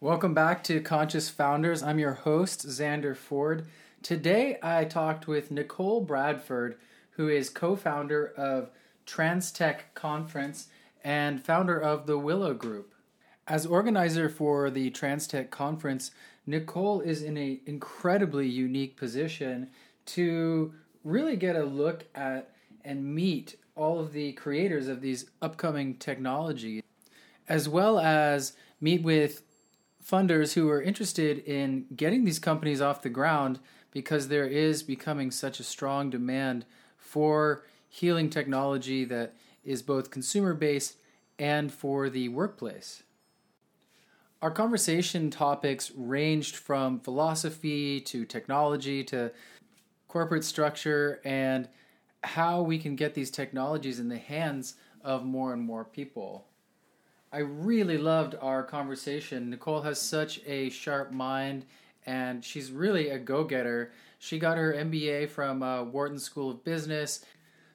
Welcome back to Conscious Founders. I'm your host, Xander Ford. Today I talked with Nicole Bradford, who is co founder of TransTech Conference and founder of the Willow Group. As organizer for the TransTech Conference, Nicole is in an incredibly unique position to really get a look at and meet all of the creators of these upcoming technologies, as well as meet with funders who are interested in getting these companies off the ground because there is becoming such a strong demand for healing technology that is both consumer based and for the workplace. Our conversation topics ranged from philosophy to technology to corporate structure and how we can get these technologies in the hands of more and more people. I really loved our conversation. Nicole has such a sharp mind and she's really a go getter. She got her MBA from uh, Wharton School of Business.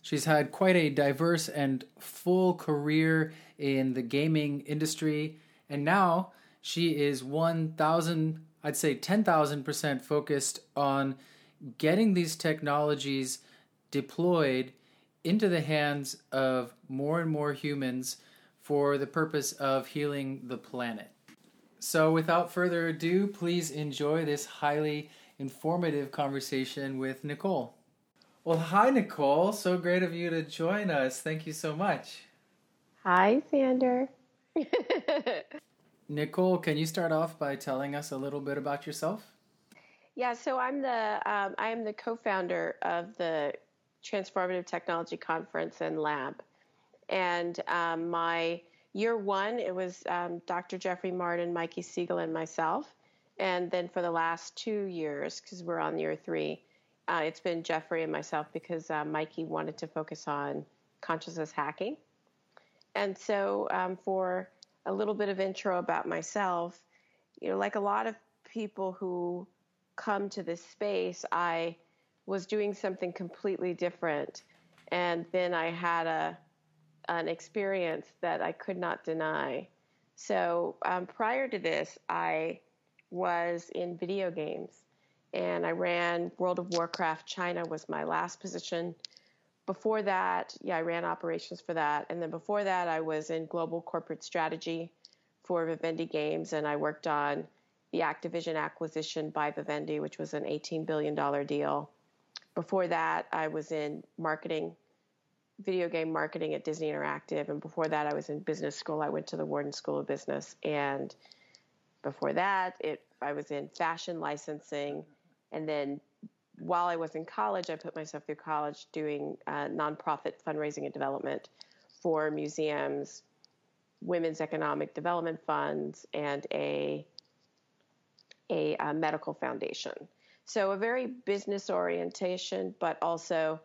She's had quite a diverse and full career in the gaming industry, and now she is 1,000, I'd say 10,000% focused on getting these technologies deployed into the hands of more and more humans for the purpose of healing the planet. So, without further ado, please enjoy this highly informative conversation with Nicole. Well, hi, Nicole. So great of you to join us. Thank you so much. Hi, Xander. Nicole, can you start off by telling us a little bit about yourself? Yeah, so I'm the um, I am the co-founder of the Transformative Technology Conference and Lab, and um, my year one it was um, Dr. Jeffrey Martin, Mikey Siegel, and myself, and then for the last two years because we're on year three, uh, it's been Jeffrey and myself because uh, Mikey wanted to focus on consciousness hacking, and so um, for a little bit of intro about myself, you know, like a lot of people who come to this space, I was doing something completely different. And then I had a an experience that I could not deny. So um, prior to this, I was in video games, and I ran World of Warcraft. China was my last position. Before that, yeah, I ran operations for that, and then before that, I was in global corporate strategy for Vivendi Games, and I worked on the Activision acquisition by Vivendi, which was an $18 billion deal. Before that, I was in marketing, video game marketing at Disney Interactive. And before that, I was in business school. I went to the Wharton School of Business. And before that, it, I was in fashion licensing. And then while I was in college, I put myself through college doing uh, nonprofit fundraising and development for museums, women's economic development funds, and a a, a medical foundation. So a very business orientation, but also,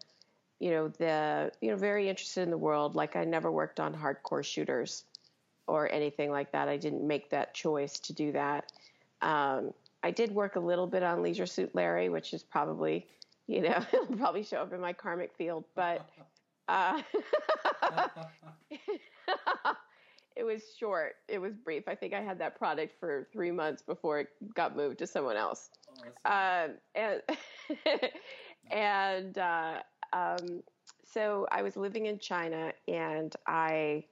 you know, the you know very interested in the world. Like I never worked on hardcore shooters or anything like that. I didn't make that choice to do that. Um, I did work a little bit on Leisure Suit Larry, which is probably, you know, it'll probably show up in my karmic field, but uh, it was short. It was brief. I think I had that product for three months before it got moved to someone else. Oh, um, and and uh, um, so I was living in China, and I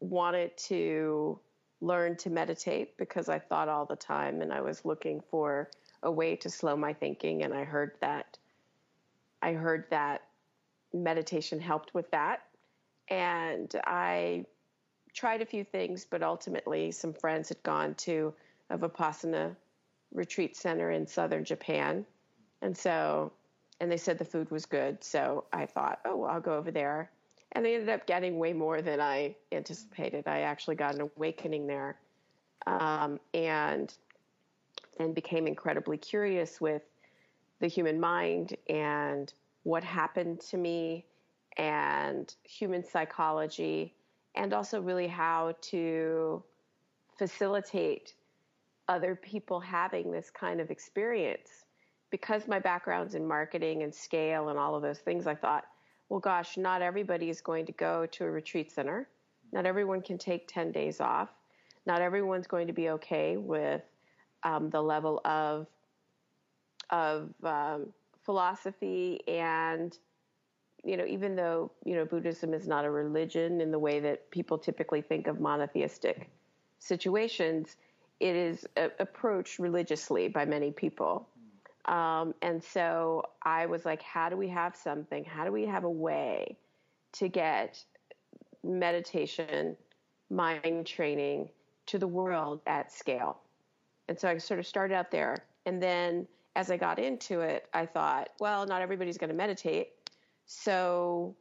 wanted to learn to meditate because I thought all the time, and I was looking for a way to slow my thinking, and I heard that I heard that meditation helped with that, and I tried a few things, but ultimately, some friends had gone to a Vipassana retreat center in southern Japan. And so, and they said the food was good. So I thought, oh, well, I'll go over there. And I ended up getting way more than I anticipated. I actually got an awakening there um, and then became incredibly curious with the human mind and what happened to me and human psychology and also really how to facilitate other people having this kind of experience. Because my background's in marketing and scale and all of those things, I thought, well, gosh, not everybody is going to go to a retreat center. Not everyone can take 10 days off. Not everyone's going to be okay with um, the level of of um, philosophy and you know even though you know Buddhism is not a religion in the way that people typically think of monotheistic situations, it is a- approached religiously by many people. Um, and so I was like, how do we have something? How do we have a way to get meditation, mind training to the world at scale? And so I sort of started out there. And then as I got into it, I thought, well, not everybody's going to meditate. So,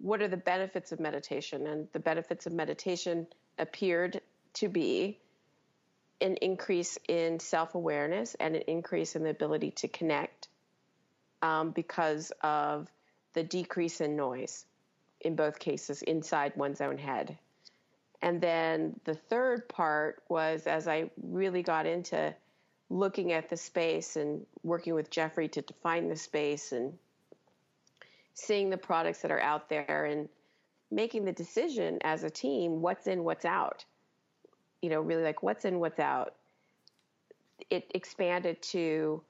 what are the benefits of meditation? And the benefits of meditation appeared to be an increase in self awareness and an increase in the ability to connect um, because of the decrease in noise in both cases inside one's own head. And then the third part was as I really got into looking at the space and working with Jeffrey to define the space and seeing the products that are out there and making the decision as a team what's in, what's out. You know, really like what's in, what's out. It expanded to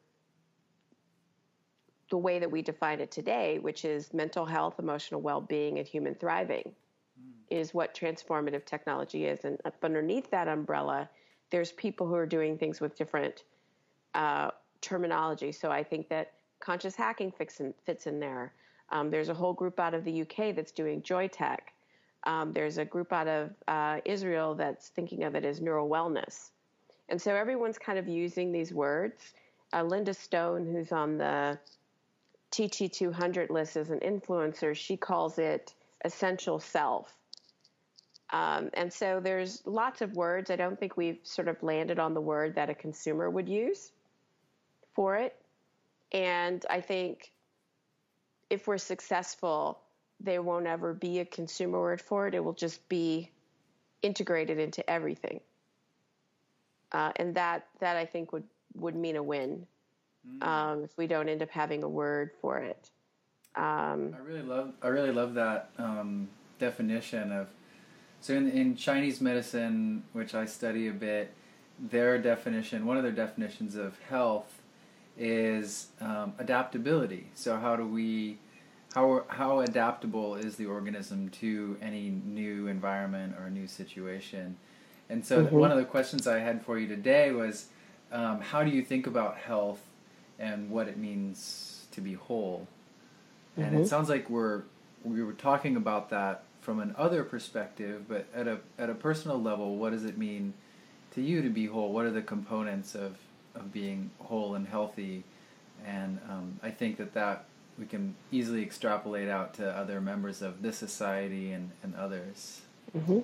the way that we define it today, which is mental health, emotional well being, and human thriving, mm. is what transformative technology is. And up underneath that umbrella, there's people who are doing things with different uh, terminology. So I think that conscious hacking fits in, fits in there. Um, there's a whole group out of the UK that's doing joy tech. Um, there's a group out of uh, Israel that's thinking of it as neural wellness. And so everyone's kind of using these words. Uh, Linda Stone, who's on the TT200 list as an influencer, she calls it essential self. Um, and so there's lots of words. I don't think we've sort of landed on the word that a consumer would use for it. And I think if we're successful, there won't ever be a consumer word for it. It will just be integrated into everything. Uh, and that, that I think would, would mean a win mm. um, if we don't end up having a word for it. Um, I really love I really love that um, definition of so in, in Chinese medicine, which I study a bit, their definition, one of their definitions of health is um, adaptability. So how do we, how how adaptable is the organism to any new environment or a new situation? And so mm-hmm. one of the questions I had for you today was, um, how do you think about health and what it means to be whole? And mm-hmm. it sounds like we're we were talking about that from an other perspective, but at a at a personal level, what does it mean to you to be whole? What are the components of of being whole and healthy? And um, I think that that we can easily extrapolate out to other members of this society and, and others. Mm-hmm.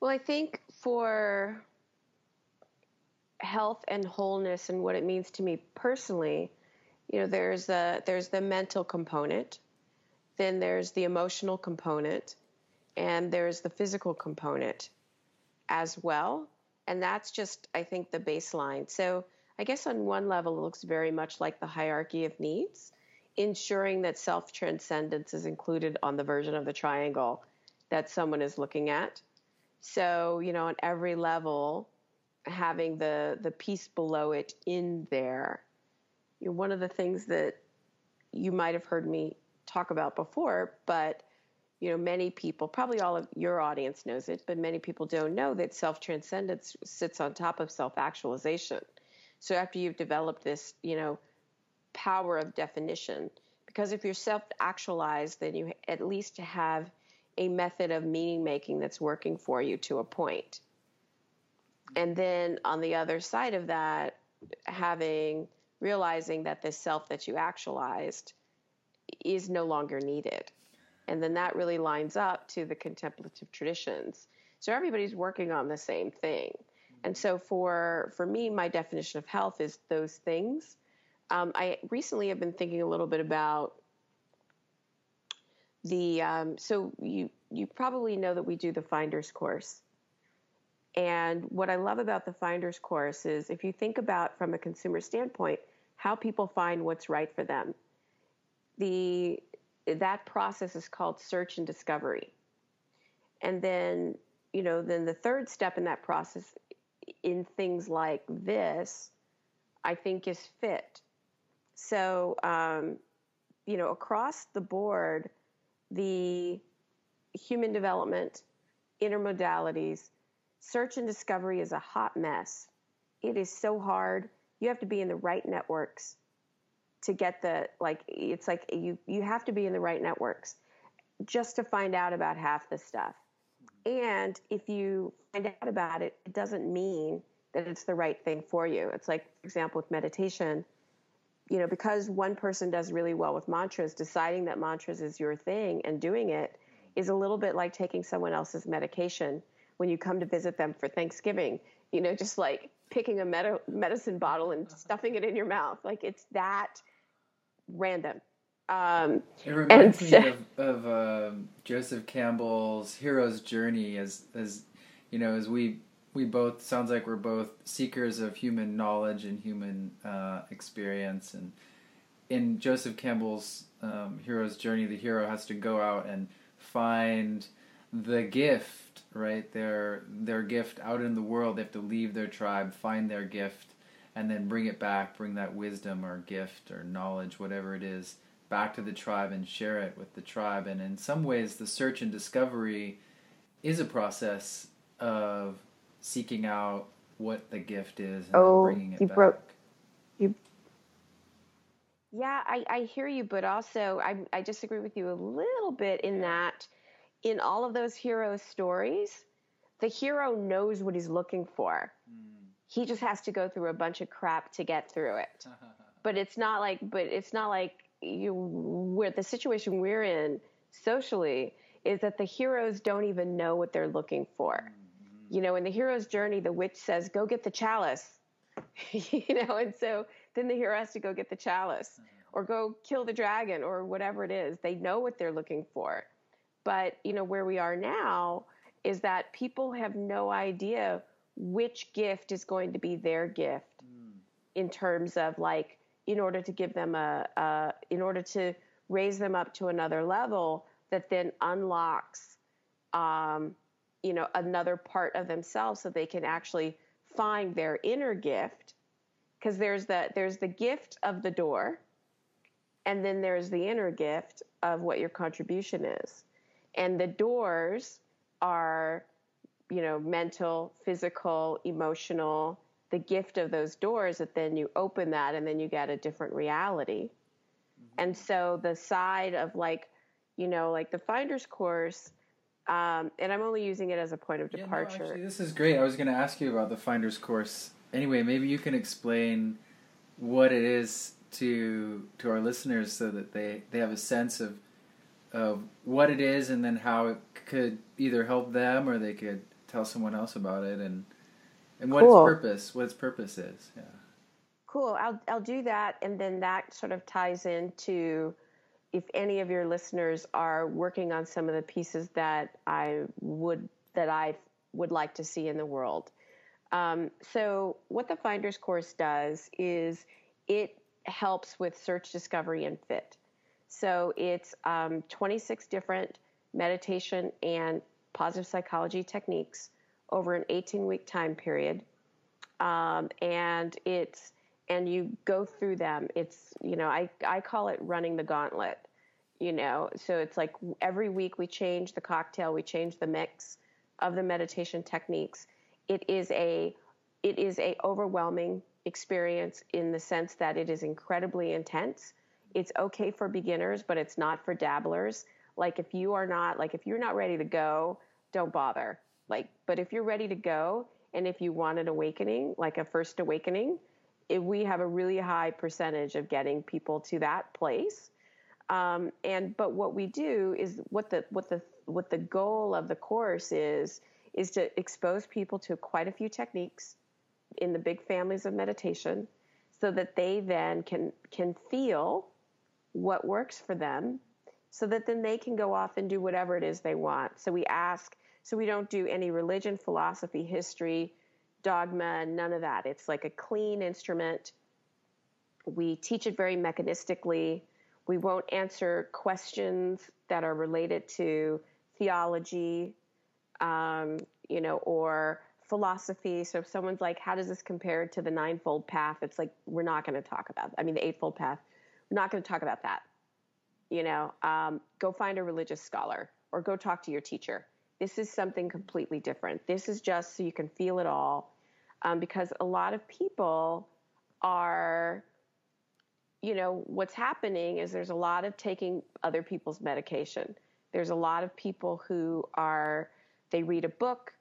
Well, I think for health and wholeness and what it means to me personally, you know, there's the there's the mental component, then there's the emotional component, and there's the physical component as well. And that's just, I think, the baseline. So I guess on one level, it looks very much like the hierarchy of needs, ensuring that self transcendence is included on the version of the triangle that someone is looking at. So, you know, on every level, having the, the piece below it in there. You know, one of the things that you might have heard me talk about before, but you know, many people, probably all of your audience knows it, but many people don't know that self transcendence sits on top of self actualization. So after you've developed this, you know, power of definition, because if you're self actualized, then you at least have a method of meaning making that's working for you to a point. And then on the other side of that, having realizing that the self that you actualized is no longer needed. And then that really lines up to the contemplative traditions. So everybody's working on the same thing. And so for for me, my definition of health is those things. Um, I recently have been thinking a little bit about the. Um, so you you probably know that we do the Finders course. And what I love about the Finders course is if you think about from a consumer standpoint, how people find what's right for them the that process is called search and discovery. And then you know, then the third step in that process in things like this, I think is fit. So, um, you know, across the board, the human development, intermodalities, search and discovery is a hot mess. It is so hard. You have to be in the right networks to get the like it's like you you have to be in the right networks just to find out about half the stuff. And if you find out about it, it doesn't mean that it's the right thing for you. It's like, for example, with meditation, you know, because one person does really well with mantras, deciding that mantras is your thing and doing it is a little bit like taking someone else's medication when you come to visit them for Thanksgiving. You know, just like picking a med- medicine bottle and stuffing it in your mouth. Like it's that random. Um, it reminds me of, of uh, Joseph Campbell's hero's journey, as as you know, as we we both sounds like we're both seekers of human knowledge and human uh, experience, and in Joseph Campbell's um, hero's journey, the hero has to go out and find the gift, right? Their their gift out in the world. They have to leave their tribe, find their gift, and then bring it back, bring that wisdom or gift or knowledge, whatever it is back to the tribe and share it with the tribe. And in some ways, the search and discovery is a process of seeking out what the gift is and oh, bringing it you back. Broke, you, yeah, I, I hear you, but also I, I disagree with you a little bit in that in all of those hero stories, the hero knows what he's looking for. Mm. He just has to go through a bunch of crap to get through it. but it's not like, but it's not like you where the situation we're in socially is that the heroes don't even know what they're looking for. Mm-hmm. You know, in the hero's journey, the witch says, "Go get the chalice," you know, and so then the hero has to go get the chalice mm-hmm. or go kill the dragon or whatever it is. They know what they're looking for, but you know where we are now is that people have no idea which gift is going to be their gift mm. in terms of like in order to give them a, a in order to raise them up to another level that then unlocks um, you know another part of themselves so they can actually find their inner gift. Because there's the there's the gift of the door and then there's the inner gift of what your contribution is. And the doors are you know mental physical emotional the gift of those doors that then you open that and then you get a different reality. Mm-hmm. And so the side of like, you know, like the finder's course, um, and I'm only using it as a point of departure. Yeah, no, actually, this is great. I was going to ask you about the finder's course. Anyway, maybe you can explain what it is to to our listeners so that they, they have a sense of of what it is and then how it could either help them or they could tell someone else about it and and what cool. its purpose, what its purpose is. Yeah. Cool. I'll I'll do that, and then that sort of ties into if any of your listeners are working on some of the pieces that I would that I would like to see in the world. Um, so what the Finders course does is it helps with search, discovery, and fit. So it's um, 26 different meditation and positive psychology techniques over an 18 week time period. Um, and it's, and you go through them. It's, you know, I, I call it running the gauntlet, you know, so it's like every week we change the cocktail, we change the mix of the meditation techniques. It is a, it is a overwhelming experience in the sense that it is incredibly intense. It's okay for beginners, but it's not for dabblers. Like if you are not, like if you're not ready to go, don't bother like, but if you're ready to go and if you want an awakening, like a first awakening, if we have a really high percentage of getting people to that place. Um, and but what we do is what the what the what the goal of the course is is to expose people to quite a few techniques in the big families of meditation so that they then can can feel what works for them so that then they can go off and do whatever it is they want so we ask so we don't do any religion, philosophy, history, dogma, none of that. It's like a clean instrument. We teach it very mechanistically. We won't answer questions that are related to theology, um, you know, or philosophy. So if someone's like, how does this compare to the ninefold path? It's like, we're not going to talk about, I mean, the eightfold path. We're not going to talk about that. You know, um, go find a religious scholar or go talk to your teacher. This is something completely different. This is just so you can feel it all. Um, because a lot of people are, you know, what's happening is there's a lot of taking other people's medication. There's a lot of people who are, they read a book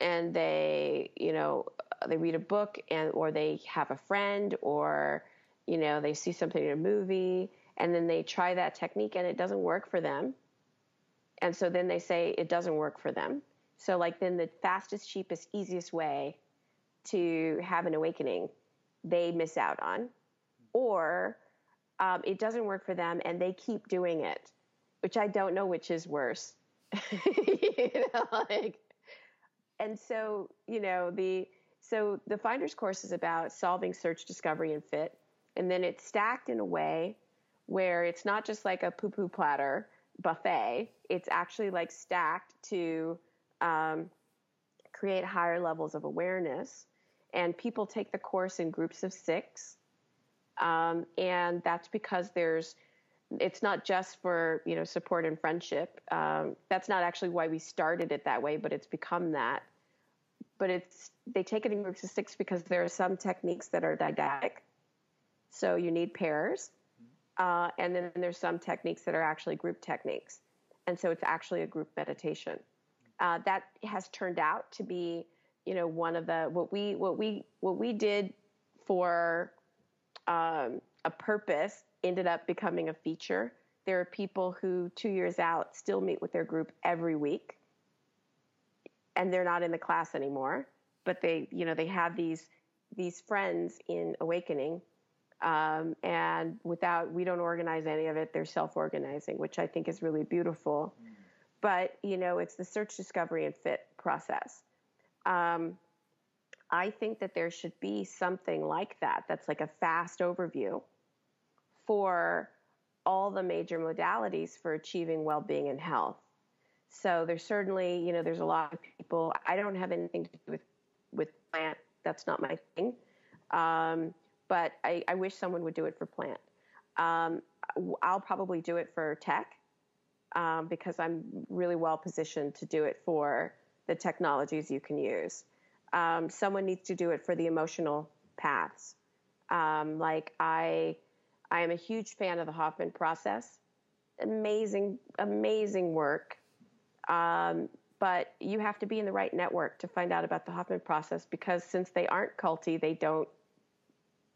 and they, you know, they read a book and, or they have a friend or, you know, they see something in a movie and then they try that technique and it doesn't work for them. And so then they say it doesn't work for them. So, like, then the fastest, cheapest, easiest way to have an awakening, they miss out on. Or um, it doesn't work for them and they keep doing it, which I don't know which is worse. you know, like, and so, you know, the, so the finder's course is about solving search, discovery, and fit. And then it's stacked in a way where it's not just like a poo poo platter buffet, it's actually like stacked to um, create higher levels of awareness. And people take the course in groups of six. Um, and that's because there's, it's not just for you know support and friendship. Um, that's not actually why we started it that way, but it's become that. But it's they take it in groups of six because there are some techniques that are didactic, so you need pairs, uh, and then there's some techniques that are actually group techniques. And so it's actually a group meditation. Uh, that has turned out to be, you know, one of the what we what we what we did for um, a purpose ended up becoming a feature. There are people who two years out still meet with their group every week, and they're not in the class anymore. But they, you know, they have these these friends in awakening um, and without, we don't organize any of it. They're self organizing, which I think is really beautiful. But, you know, it's the search, discovery, and fit process. Um, I think that there should be something like that, that's like a fast overview for all the major modalities for achieving well being and health. So there's certainly, you know, there's a lot of people. I don't have anything to do with with plant. That's not my thing. Um, but I, I wish someone would do it for plant. Um, I'll probably do it for tech um, because I'm really well positioned to do it for the technologies you can use. Um, someone needs to do it for the emotional paths. Um, like I, I am a huge fan of the Hoffman process. Amazing, amazing work. Um, but you have to be in the right network to find out about the Hoffman process because since they aren't culty, they don't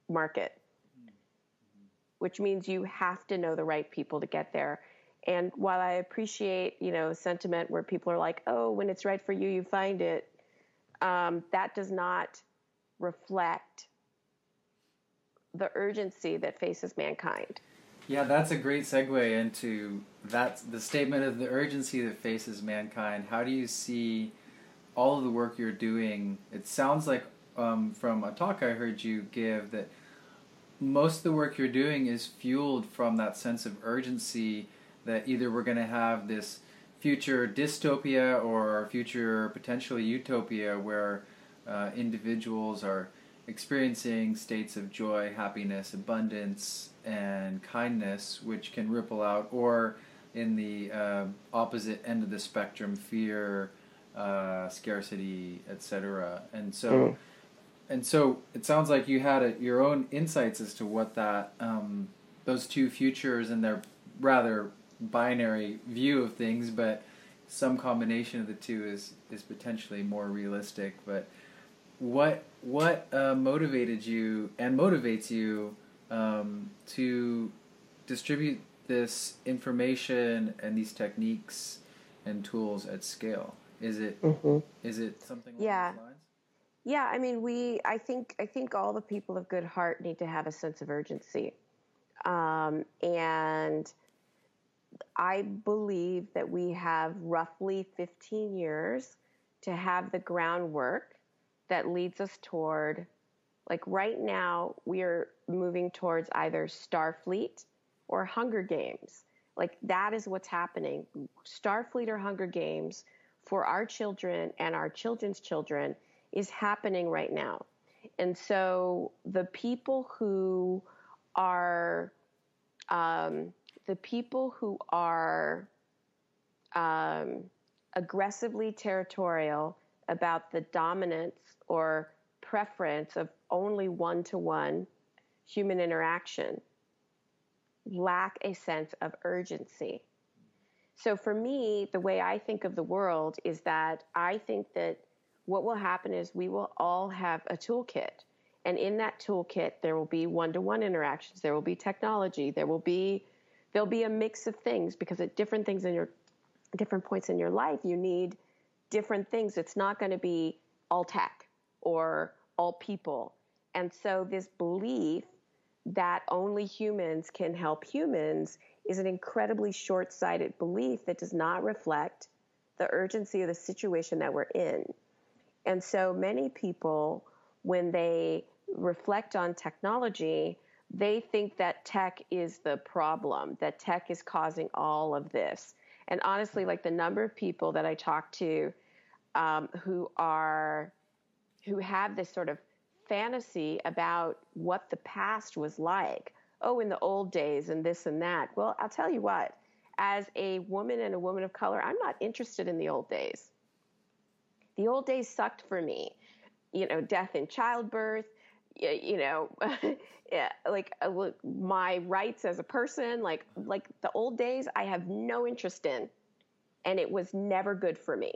market, which means you have to know the right people to get there. And while I appreciate, you know, sentiment where people are like, "Oh, when it's right for you, you find it," um, that does not reflect the urgency that faces mankind. Yeah, that's a great segue into that's the statement of the urgency that faces mankind. How do you see all of the work you're doing? It sounds like um, from a talk I heard you give that most of the work you're doing is fueled from that sense of urgency that either we're going to have this future dystopia or future potentially utopia where uh, individuals are experiencing states of joy, happiness, abundance, and kindness, which can ripple out, or in the uh, opposite end of the spectrum, fear, uh, scarcity, etc. And so. Mm and so it sounds like you had a, your own insights as to what that um, those two futures and their rather binary view of things, but some combination of the two is is potentially more realistic. But what what uh, motivated you and motivates you um, to distribute this information and these techniques and tools at scale? Is it mm-hmm. is it something? yeah. Yeah, I mean, we. I think. I think all the people of good heart need to have a sense of urgency, um, and I believe that we have roughly 15 years to have the groundwork that leads us toward. Like right now, we are moving towards either Starfleet or Hunger Games. Like that is what's happening. Starfleet or Hunger Games for our children and our children's children is happening right now. And so the people who are um, the people who are um, aggressively territorial about the dominance or preference of only one to one human interaction lack a sense of urgency. So, for me, the way I think of the world is that I think that what will happen is we will all have a toolkit. And in that toolkit, there will be one to one interactions, there will be technology, there will be there'll be a mix of things because at different things in your different points in your life, you need different things. It's not going to be all tech or all people. And so this belief that only humans can help humans is an incredibly short sighted belief that does not reflect the urgency of the situation that we're in. And so many people, when they reflect on technology, they think that tech is the problem, that tech is causing all of this. And honestly, like the number of people that I talk to um, who are who have this sort of fantasy about what the past was like. Oh, in the old days and this and that. Well, I'll tell you what, as a woman and a woman of color, I'm not interested in the old days. The old days sucked for me. You know, death in childbirth, you know, yeah, like uh, my rights as a person, like like the old days, I have no interest in, and it was never good for me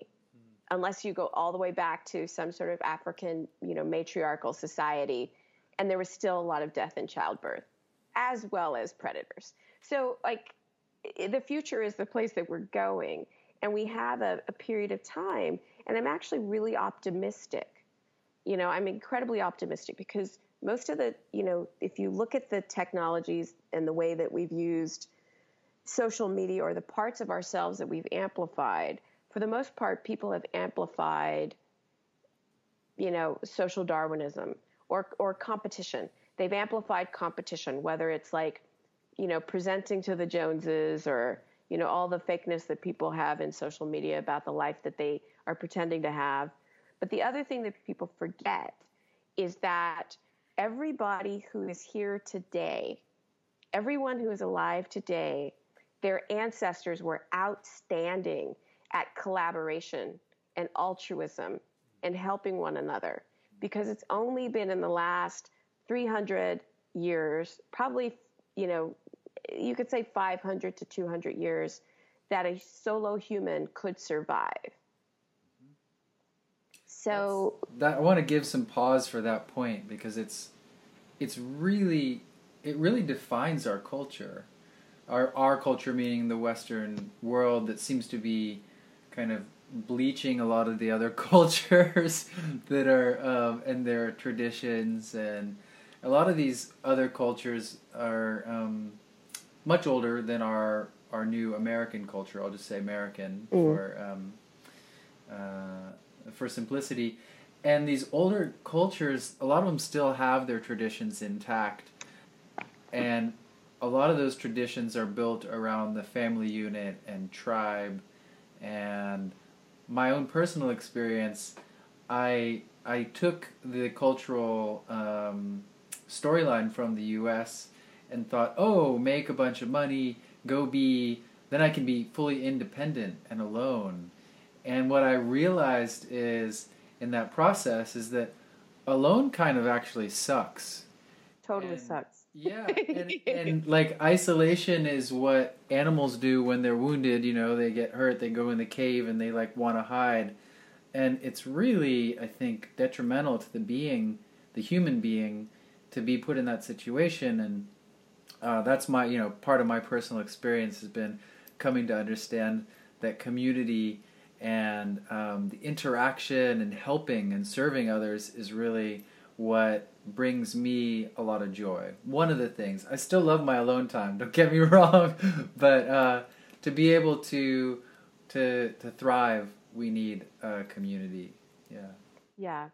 unless you go all the way back to some sort of African, you know, matriarchal society, and there was still a lot of death in childbirth, as well as predators. So, like, the future is the place that we're going, and we have a, a period of time, and I'm actually really optimistic. You know, I'm incredibly optimistic because most of the, you know, if you look at the technologies and the way that we've used social media or the parts of ourselves that we've amplified, for the most part, people have amplified, you know, social Darwinism or or competition. They've amplified competition, whether it's like, you know, presenting to the Joneses or you know all the fakeness that people have in social media about the life that they are pretending to have. But the other thing that people forget is that everybody who is here today, everyone who is alive today, their ancestors were outstanding at collaboration and altruism and helping one another because it's only been in the last 300 years, probably, you know, you could say 500 to 200 years that a solo human could survive. So that I want to give some pause for that point because it's it's really it really defines our culture. Our our culture meaning the western world that seems to be kind of bleaching a lot of the other cultures that are um, and their traditions and a lot of these other cultures are um, much older than our our new American culture. I'll just say American mm. for um, uh, for simplicity. And these older cultures, a lot of them still have their traditions intact, and a lot of those traditions are built around the family unit and tribe and my own personal experience, I I took the cultural um, storyline from the U.S. and thought, oh, make a bunch of money, go be, then I can be fully independent and alone. And what I realized is in that process is that alone kind of actually sucks. Totally and, sucks yeah, and, and, like isolation is what animals do when they're wounded. You know, they get hurt, they go in the cave, and they like want to hide. And it's really, I think, detrimental to the being, the human being, to be put in that situation. And uh, that's my, you know, part of my personal experience has been coming to understand that community and um, the interaction and helping and serving others is really what brings me a lot of joy. One of the things I still love my alone time. Don't get me wrong, but uh, to be able to to to thrive, we need a community. Yeah. Yeah,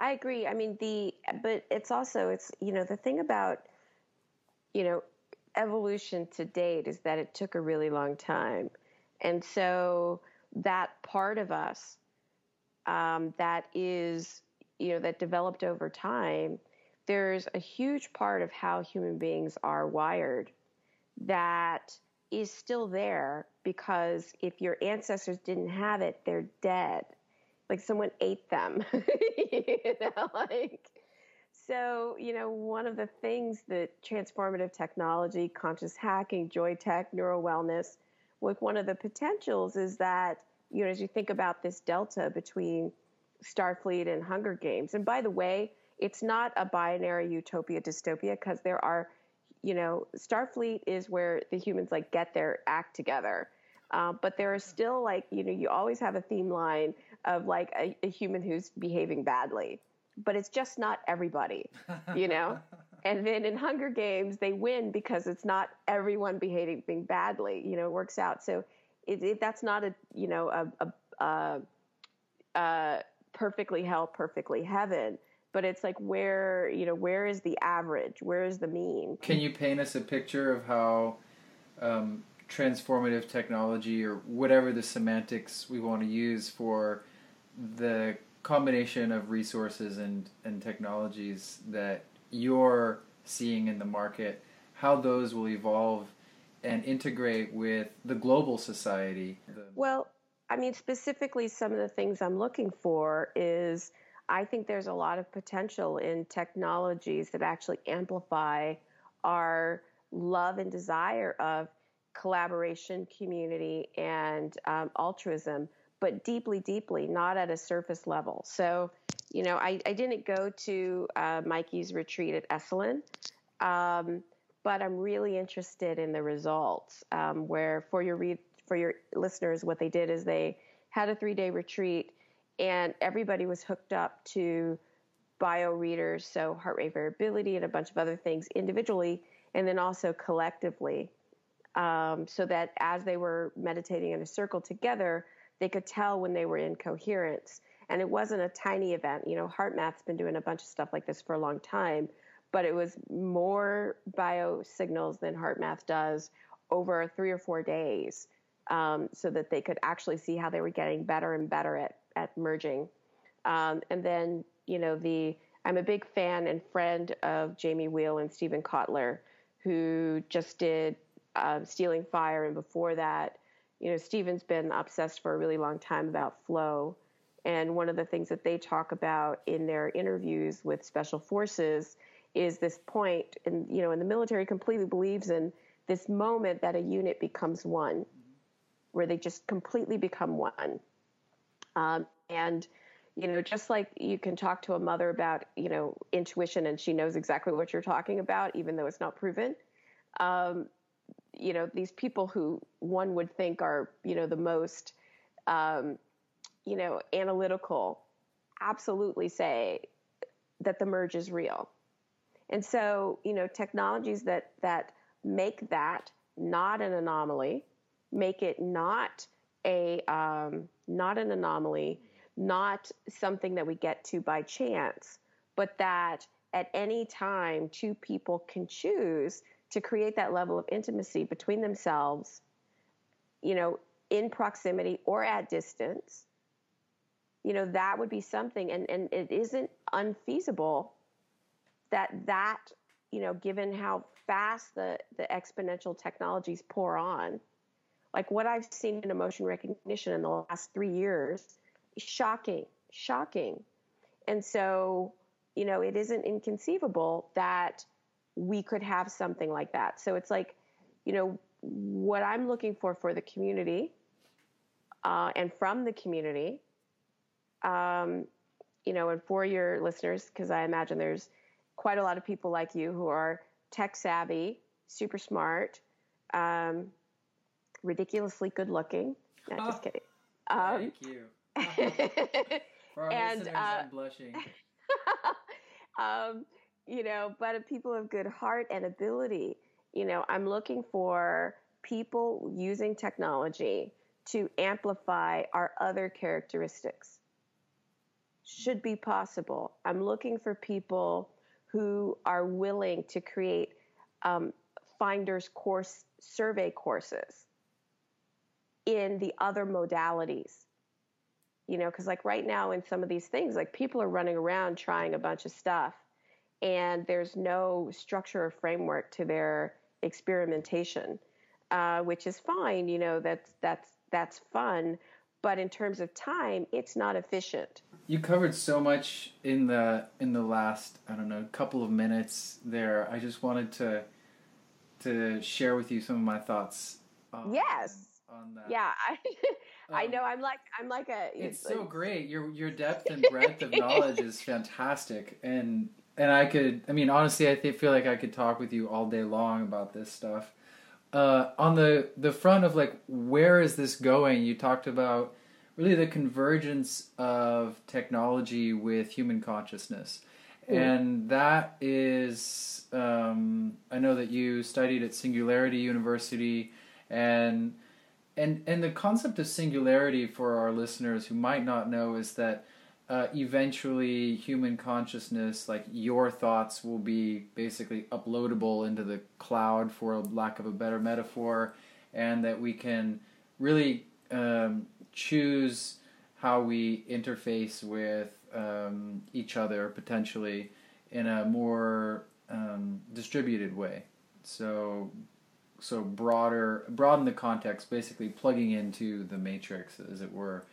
I agree. I mean the but it's also it's you know the thing about you know evolution to date is that it took a really long time, and so that part of us um, that is, you know, that developed over time, there's a huge part of how human beings are wired that is still there because if your ancestors didn't have it, they're dead. Like someone ate them, you know, like. So, you know, one of the things that transformative technology, conscious hacking, joy tech, neuro wellness, like one of the potentials is that, you know, as you think about this delta between Starfleet and Hunger Games, and by the way, it's not a binary utopia dystopia because there are you know, Starfleet is where the humans like get their act together. Uh, but there are still like, you know, you always have a theme line of like a, a human who's behaving badly, but it's just not everybody, you know? and then in Hunger Games, they win because it's not everyone behaving being badly, you know, it works out. So it, it, that's not a, you know, a, a, a, a perfectly hell, perfectly heaven but it's like where you know where is the average where is the mean can you paint us a picture of how um, transformative technology or whatever the semantics we want to use for the combination of resources and, and technologies that you're seeing in the market how those will evolve and integrate with the global society well i mean specifically some of the things i'm looking for is I think there's a lot of potential in technologies that actually amplify our love and desire of collaboration, community, and um, altruism, but deeply, deeply, not at a surface level. So, you know, I, I didn't go to uh, Mikey's retreat at Esalen, um, but I'm really interested in the results. Um, where for your re- for your listeners, what they did is they had a three day retreat and everybody was hooked up to bio readers, so heart rate variability and a bunch of other things individually, and then also collectively, um, so that as they were meditating in a circle together, they could tell when they were in coherence. And it wasn't a tiny event. You know, HeartMath's been doing a bunch of stuff like this for a long time, but it was more bio signals than HeartMath does over three or four days, um, so that they could actually see how they were getting better and better at at merging. Um, and then, you know, the I'm a big fan and friend of Jamie Wheal and Steven Kotler, who just did uh, Stealing Fire, and before that, you know, Steven's been obsessed for a really long time about flow. And one of the things that they talk about in their interviews with special forces is this point, and you know, and the military completely believes in this moment that a unit becomes one, where they just completely become one. Um, and you know, just like you can talk to a mother about, you know, intuition and she knows exactly what you're talking about, even though it's not proven. Um, you know, these people who one would think are, you know, the most, um, you know, analytical absolutely say that the merge is real. And so, you know, technologies that, that make that not an anomaly, make it not a, um, not an anomaly, not something that we get to by chance, but that at any time two people can choose to create that level of intimacy between themselves, you know, in proximity or at distance. You know, that would be something, and, and it isn't unfeasible that that, you know, given how fast the, the exponential technologies pour on, like what I've seen in emotion recognition in the last three years, shocking, shocking. And so, you know, it isn't inconceivable that we could have something like that. So it's like, you know, what I'm looking for for the community uh, and from the community, um, you know, and for your listeners, because I imagine there's quite a lot of people like you who are tech savvy, super smart, um, ridiculously good looking. No, oh, just kidding. Um, thank you. For our and, listeners, uh, I'm blushing. um, you know, but people of good heart and ability. You know, I'm looking for people using technology to amplify our other characteristics. Should be possible. I'm looking for people who are willing to create um, finders course survey courses in the other modalities. You know, because like right now in some of these things, like people are running around trying a bunch of stuff and there's no structure or framework to their experimentation, uh, which is fine. You know, that's that's that's fun, but in terms of time, it's not efficient. You covered so much in the in the last I don't know couple of minutes there. I just wanted to to share with you some of my thoughts. On, yes. On that. Yeah, I, I know. I'm like I'm like a. It's, it's so great. Your your depth and breadth of knowledge is fantastic, and and I could. I mean, honestly, I feel like I could talk with you all day long about this stuff. Uh, on the the front of like where is this going? You talked about really the convergence of technology with human consciousness. Mm. And that is, um, I know that you studied at Singularity University, and and and the concept of singularity for our listeners who might not know is that uh, eventually human consciousness, like your thoughts, will be basically uploadable into the cloud, for lack of a better metaphor, and that we can really um, choose how we interface with um, each other potentially in a more um, distributed way. So, so broader, broaden the context, basically plugging into the matrix, as it were,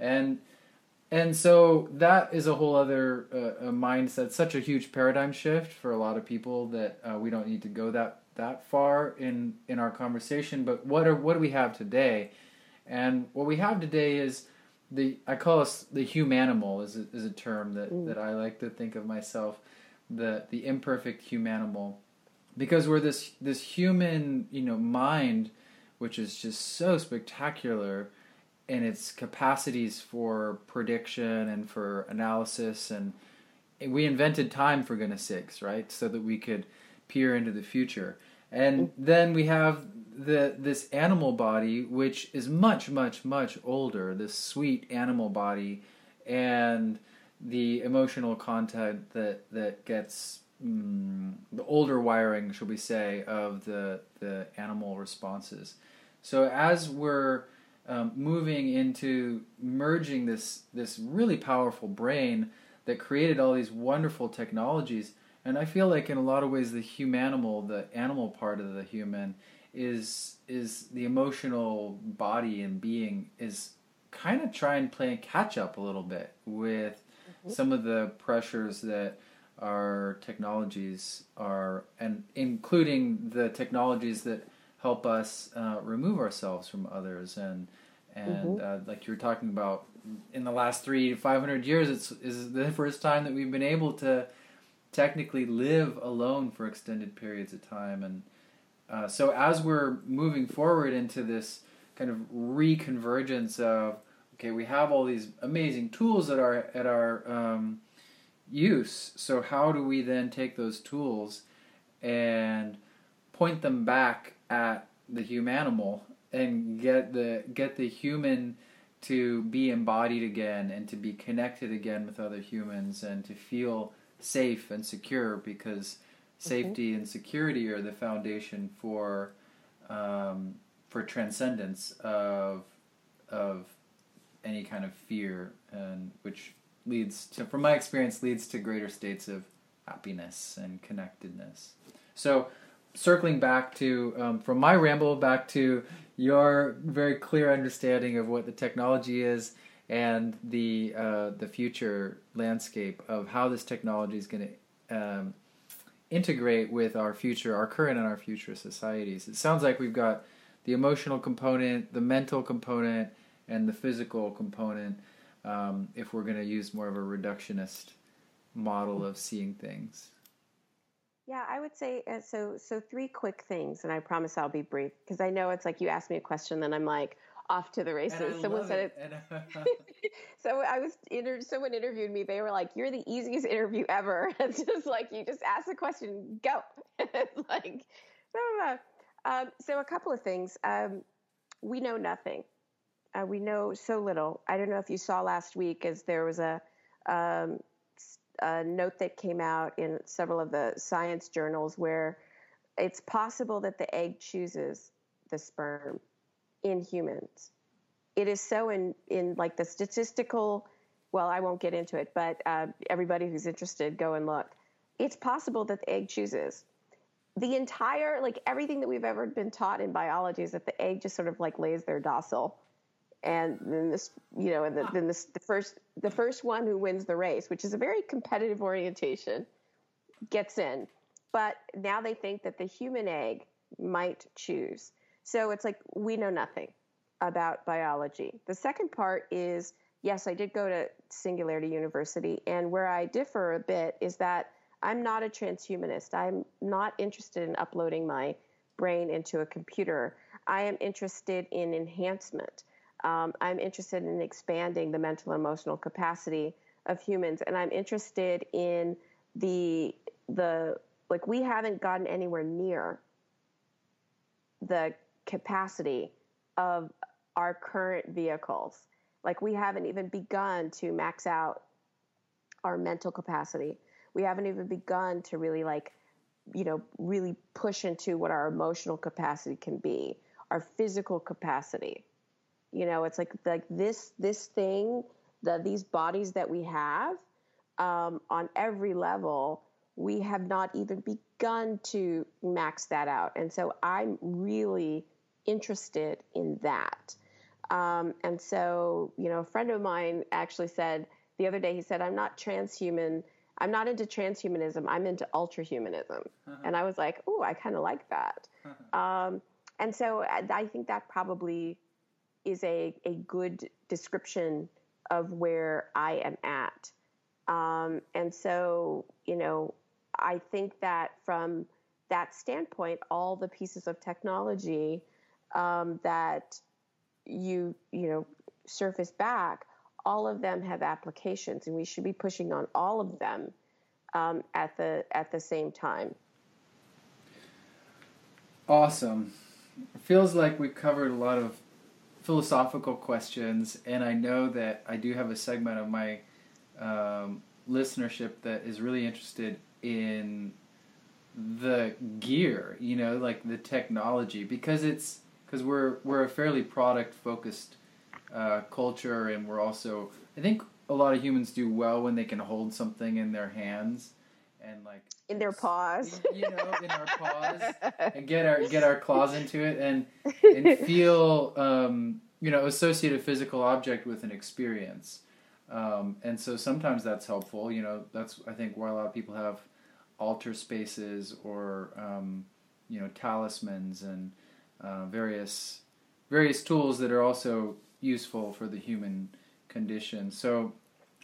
and and so that is a whole other uh, a mindset. Such a huge paradigm shift for a lot of people that uh, we don't need to go that that far in in our conversation. But what are what do we have today? And what we have today is the I call us the humanimal is a, is a term that, mm. that I like to think of myself the the imperfect humanimal because we're this this human you know mind which is just so spectacular in its capacities for prediction and for analysis. And we invented time for goodness sakes right? So that we could peer into the future and then we have the this animal body, which is much, much, much older, this sweet animal body, and the emotional content that that gets mm, the older wiring, shall we say, of the the animal responses. So as we're um, moving into merging this this really powerful brain that created all these wonderful technologies, and I feel like in a lot of ways the humanimal, the animal part of the human, is is the emotional body and being is kind of trying playing catch up a little bit with mm-hmm. some of the pressures that our technologies are, and including the technologies that help us uh, remove ourselves from others and and mm-hmm. uh, like you were talking about in the last three to five hundred years, it's is the first time that we've been able to technically live alone for extended periods of time and uh, so as we're moving forward into this kind of reconvergence of okay, we have all these amazing tools at our at our um, use. So how do we then take those tools and point them back at the humanimal and get the get the human to be embodied again and to be connected again with other humans and to feel safe and secure because safety and security are the foundation for um, for transcendence of of any kind of fear and which leads to from my experience leads to greater states of happiness and connectedness. So circling back to um, from my ramble back to your very clear understanding of what the technology is and the uh, the future landscape of how this technology is going to um, integrate with our future, our current and our future societies. It sounds like we've got the emotional component, the mental component, and the physical component. Um, if we're going to use more of a reductionist model of seeing things. Yeah, I would say uh, so. So three quick things, and I promise I'll be brief because I know it's like you ask me a question, then I'm like, off to the races. Someone said it. it. so I was inter- someone interviewed me. They were like, "You're the easiest interview ever." it's just like you just ask a question, go. like, um, so a couple of things. Um, we know nothing. Uh, we know so little. I don't know if you saw last week, as there was a, um, a note that came out in several of the science journals where it's possible that the egg chooses the sperm in humans. it is so in in like the statistical. Well, I won't get into it, but uh, everybody who's interested, go and look. It's possible that the egg chooses. The entire like everything that we've ever been taught in biology is that the egg just sort of like lays there docile, and then this you know, and the, then this the first the first one who wins the race, which is a very competitive orientation, gets in. But now they think that the human egg might choose. So it's like we know nothing about biology. The second part is yes, I did go to Singularity University, and where I differ a bit is that I'm not a transhumanist. I'm not interested in uploading my brain into a computer. I am interested in enhancement. Um, I'm interested in expanding the mental and emotional capacity of humans, and I'm interested in the the like we haven't gotten anywhere near the capacity of our current vehicles. Like we haven't even begun to max out our mental capacity. We haven't even begun to really like, you know, really push into what our emotional capacity can be, our physical capacity. You know, it's like like this this thing, the these bodies that we have um, on every level, we have not even begun to max that out. And so I'm really interested in that. Um, and so, you know, a friend of mine actually said the other day, he said, I'm not transhuman. I'm not into transhumanism. I'm into ultrahumanism. Uh-huh. And I was like, oh, I kind of like that. Uh-huh. Um, and so I, I think that probably is a, a good description of where I am at. Um, and so, you know, I think that from that standpoint, all the pieces of technology um, that you you know surface back, all of them have applications, and we should be pushing on all of them um, at the at the same time. Awesome. It feels like we covered a lot of philosophical questions, and I know that I do have a segment of my um, listenership that is really interested in the gear, you know, like the technology, because it's because we're we're a fairly product focused uh, culture, and we're also I think a lot of humans do well when they can hold something in their hands and like in their paws, you know, in our paws, and get our get our claws into it and and feel um, you know associate a physical object with an experience. Um, and so sometimes that's helpful. You know, that's I think why a lot of people have altar spaces or um, you know talismans and uh, various various tools that are also useful for the human condition. So,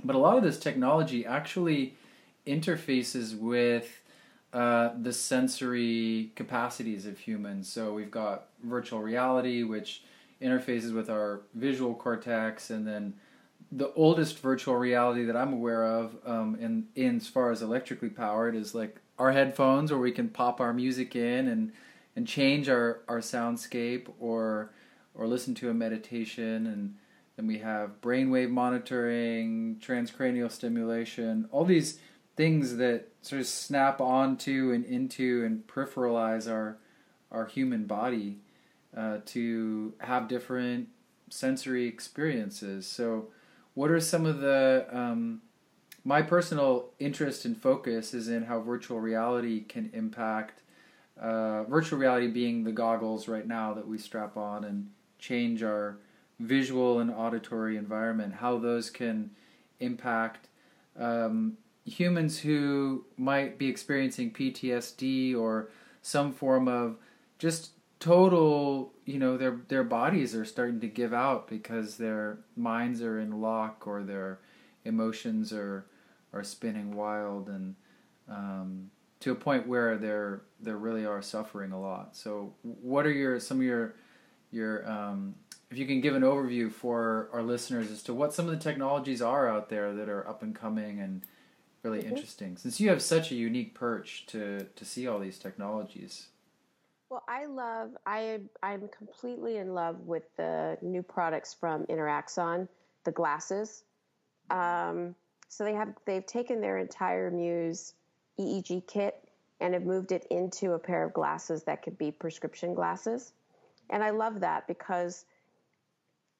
but a lot of this technology actually interfaces with uh, the sensory capacities of humans. So we've got virtual reality, which interfaces with our visual cortex, and then the oldest virtual reality that I'm aware of, um, in in as far as electrically powered, is like our headphones, where we can pop our music in and and change our our soundscape, or or listen to a meditation, and then we have brainwave monitoring, transcranial stimulation, all these things that sort of snap onto and into and peripheralize our our human body uh, to have different sensory experiences. So what are some of the um, my personal interest and focus is in how virtual reality can impact uh, virtual reality being the goggles right now that we strap on and change our visual and auditory environment how those can impact um, humans who might be experiencing PTSD or some form of just total you know their their bodies are starting to give out because their minds are in lock or their emotions are are spinning wild and um, to a point where they're they really are suffering a lot. So, what are your some of your your um, if you can give an overview for our listeners as to what some of the technologies are out there that are up and coming and really mm-hmm. interesting, since you have such a unique perch to to see all these technologies. Well, I love I I'm completely in love with the new products from Interaxon, the glasses. Um, so they have they've taken their entire Muse EEG kit and have moved it into a pair of glasses that could be prescription glasses. And I love that because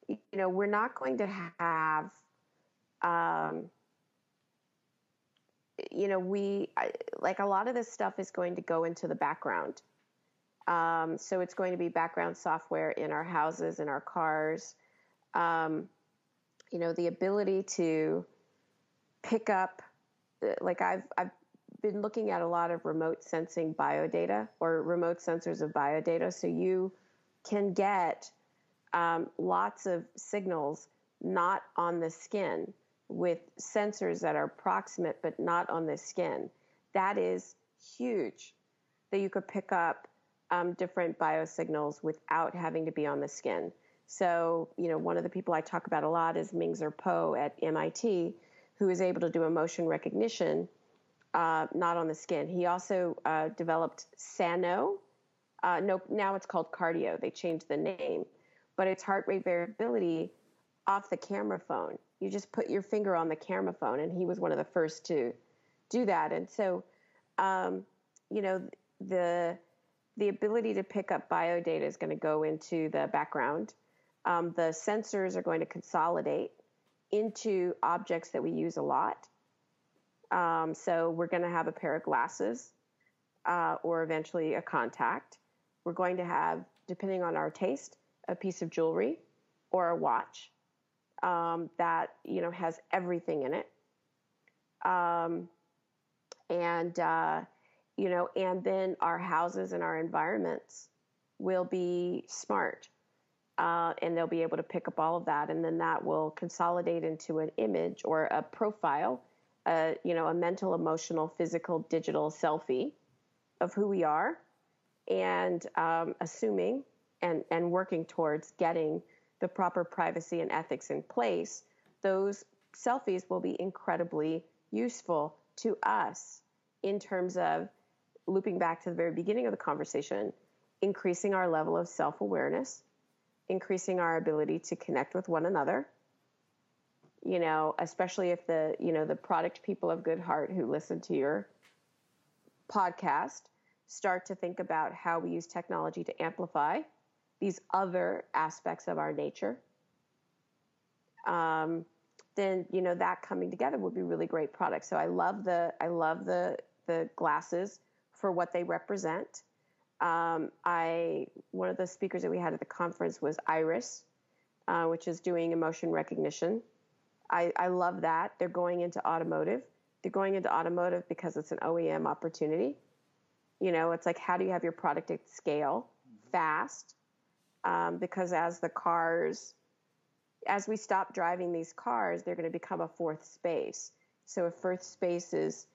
you know, we're not going to have, um, you know, we like a lot of this stuff is going to go into the background. Um, so it's going to be background software in our houses, in our cars. Um, you know, the ability to pick up, like I've I've been looking at a lot of remote sensing biodata or remote sensors of biodata. So you can get um, lots of signals not on the skin with sensors that are proximate but not on the skin. That is huge that you could pick up um, different biosignals without having to be on the skin. So, you know, one of the people I talk about a lot is Ming-Zher Poh at MIT, who is able to do emotion recognition uh, not on the skin. He also uh, developed Sano. Uh, no, now it's called Cardiio. They changed the name, but it's heart rate variability off the camera phone. You just put your finger on the camera phone, and he was one of the first to do that. And so, um, you know, the the ability to pick up bio data is going to go into the background. Um, the sensors are going to consolidate into objects that we use a lot. Um, so we're going to have a pair of glasses uh, or eventually a contact. We're going to have, depending on our taste, a piece of jewelry or a watch um, that you know has everything in it. Um, and uh, you know, and then our houses and our environments will be smart. Uh, and they'll be able to pick up all of that, and then that will consolidate into an image or a profile a you know a mental, emotional, physical, digital selfie of who we are, and um, assuming and and working towards getting the proper privacy and ethics in place, those selfies will be incredibly useful to us in terms of looping back to the very beginning of the conversation, increasing our level of self awareness, increasing our ability to connect with one another, you know, especially if the, you know, the product people of good heart who listen to your podcast start to think about how we use technology to amplify these other aspects of our nature. Um, then you know that coming together would be really great products. So I love the I love the the glasses for what they represent. Um, I one of the speakers that we had at the conference was Eyeris, uh, which is doing emotion recognition. I, I love that. They're going into automotive. They're going into automotive because it's an OEM opportunity. You know, it's like how do you have your product at scale fast? Um, because as the cars, as we stop driving these cars, they're going to become a fourth space. So if first space is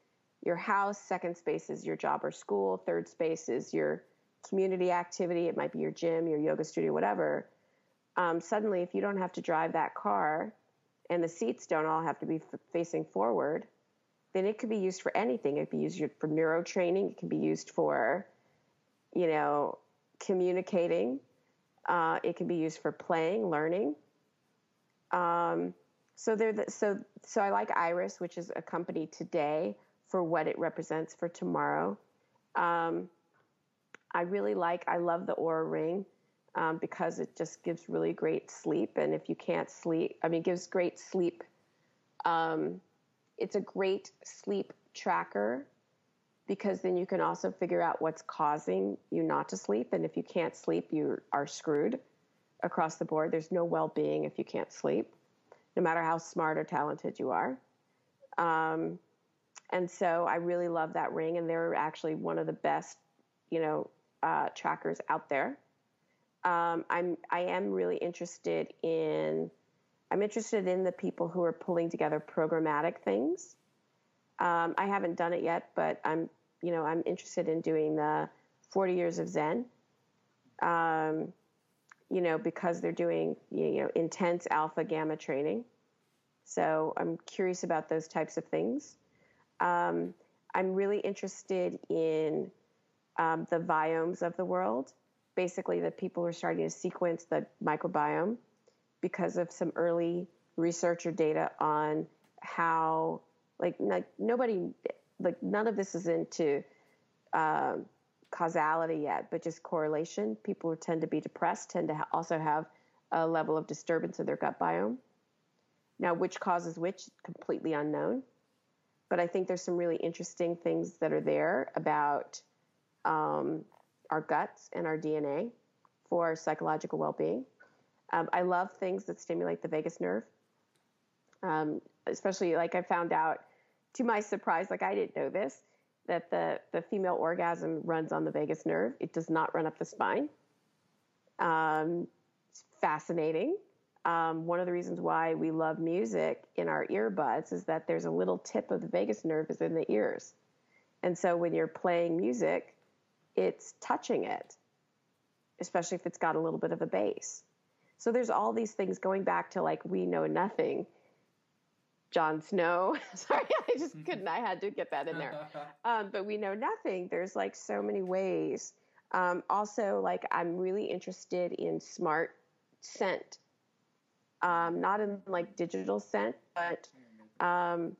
your house, second space is your job or school, third space is your community activity. It might be your gym, your yoga studio, whatever. Um, suddenly, if you don't have to drive that car, and the seats don't all have to be f- facing forward, then it could be used for anything. It could be used for neuro training. It can be used for, you know, communicating. Uh, it can be used for playing, learning. Um, so there, the, so so I like Eyeris, which is a company today for what it represents for tomorrow. Um, I really like. I love the Oura Ring um, because it just gives really great sleep. And if you can't sleep, I mean, gives great sleep. Um, it's a great sleep tracker because then you can also figure out what's causing you not to sleep. And if you can't sleep, you are screwed across the board. There's no well being if you can't sleep, no matter how smart or talented you are. Um, and so I really love that ring, and they're actually one of the best, you know, uh, trackers out there um, I'm I am really interested in I'm interested in the people who are pulling together programmatic things. Um, I haven't done it yet, but I'm you know I'm interested in doing the 40 years of Zen. Um, you know because they're doing you know intense alpha gamma training. So I'm curious about those types of things. Um, I'm really interested in um, the biomes of the world basically that people are starting to sequence the microbiome because of some early research or data on how like, like nobody like none of this is into um, causality yet but just correlation people tend to be depressed tend to ha- also have a level of disturbance in their gut biome. Now, which causes which, completely unknown. But I think there's some really interesting things that are there about um, our guts and our DNA for psychological well being. Um, I love things that stimulate the vagus nerve, um, especially like I found out to my surprise, like I didn't know this, that the, the female orgasm runs on the vagus nerve. It does not run up the spine. Um, it's fascinating. Um, one of the reasons why we love music in our earbuds is that there's a little tip of the vagus nerve is in the ears. And so when you're playing music, it's touching it, especially if it's got a little bit of a bass. So there's all these things going back to like we know nothing. Jon Snow. Sorry, I just mm-hmm. couldn't. I had to get that in there. Um, but we know nothing. There's like so many ways. Um, also, like I'm really interested in smart scent, um, not in like digital scent, but um,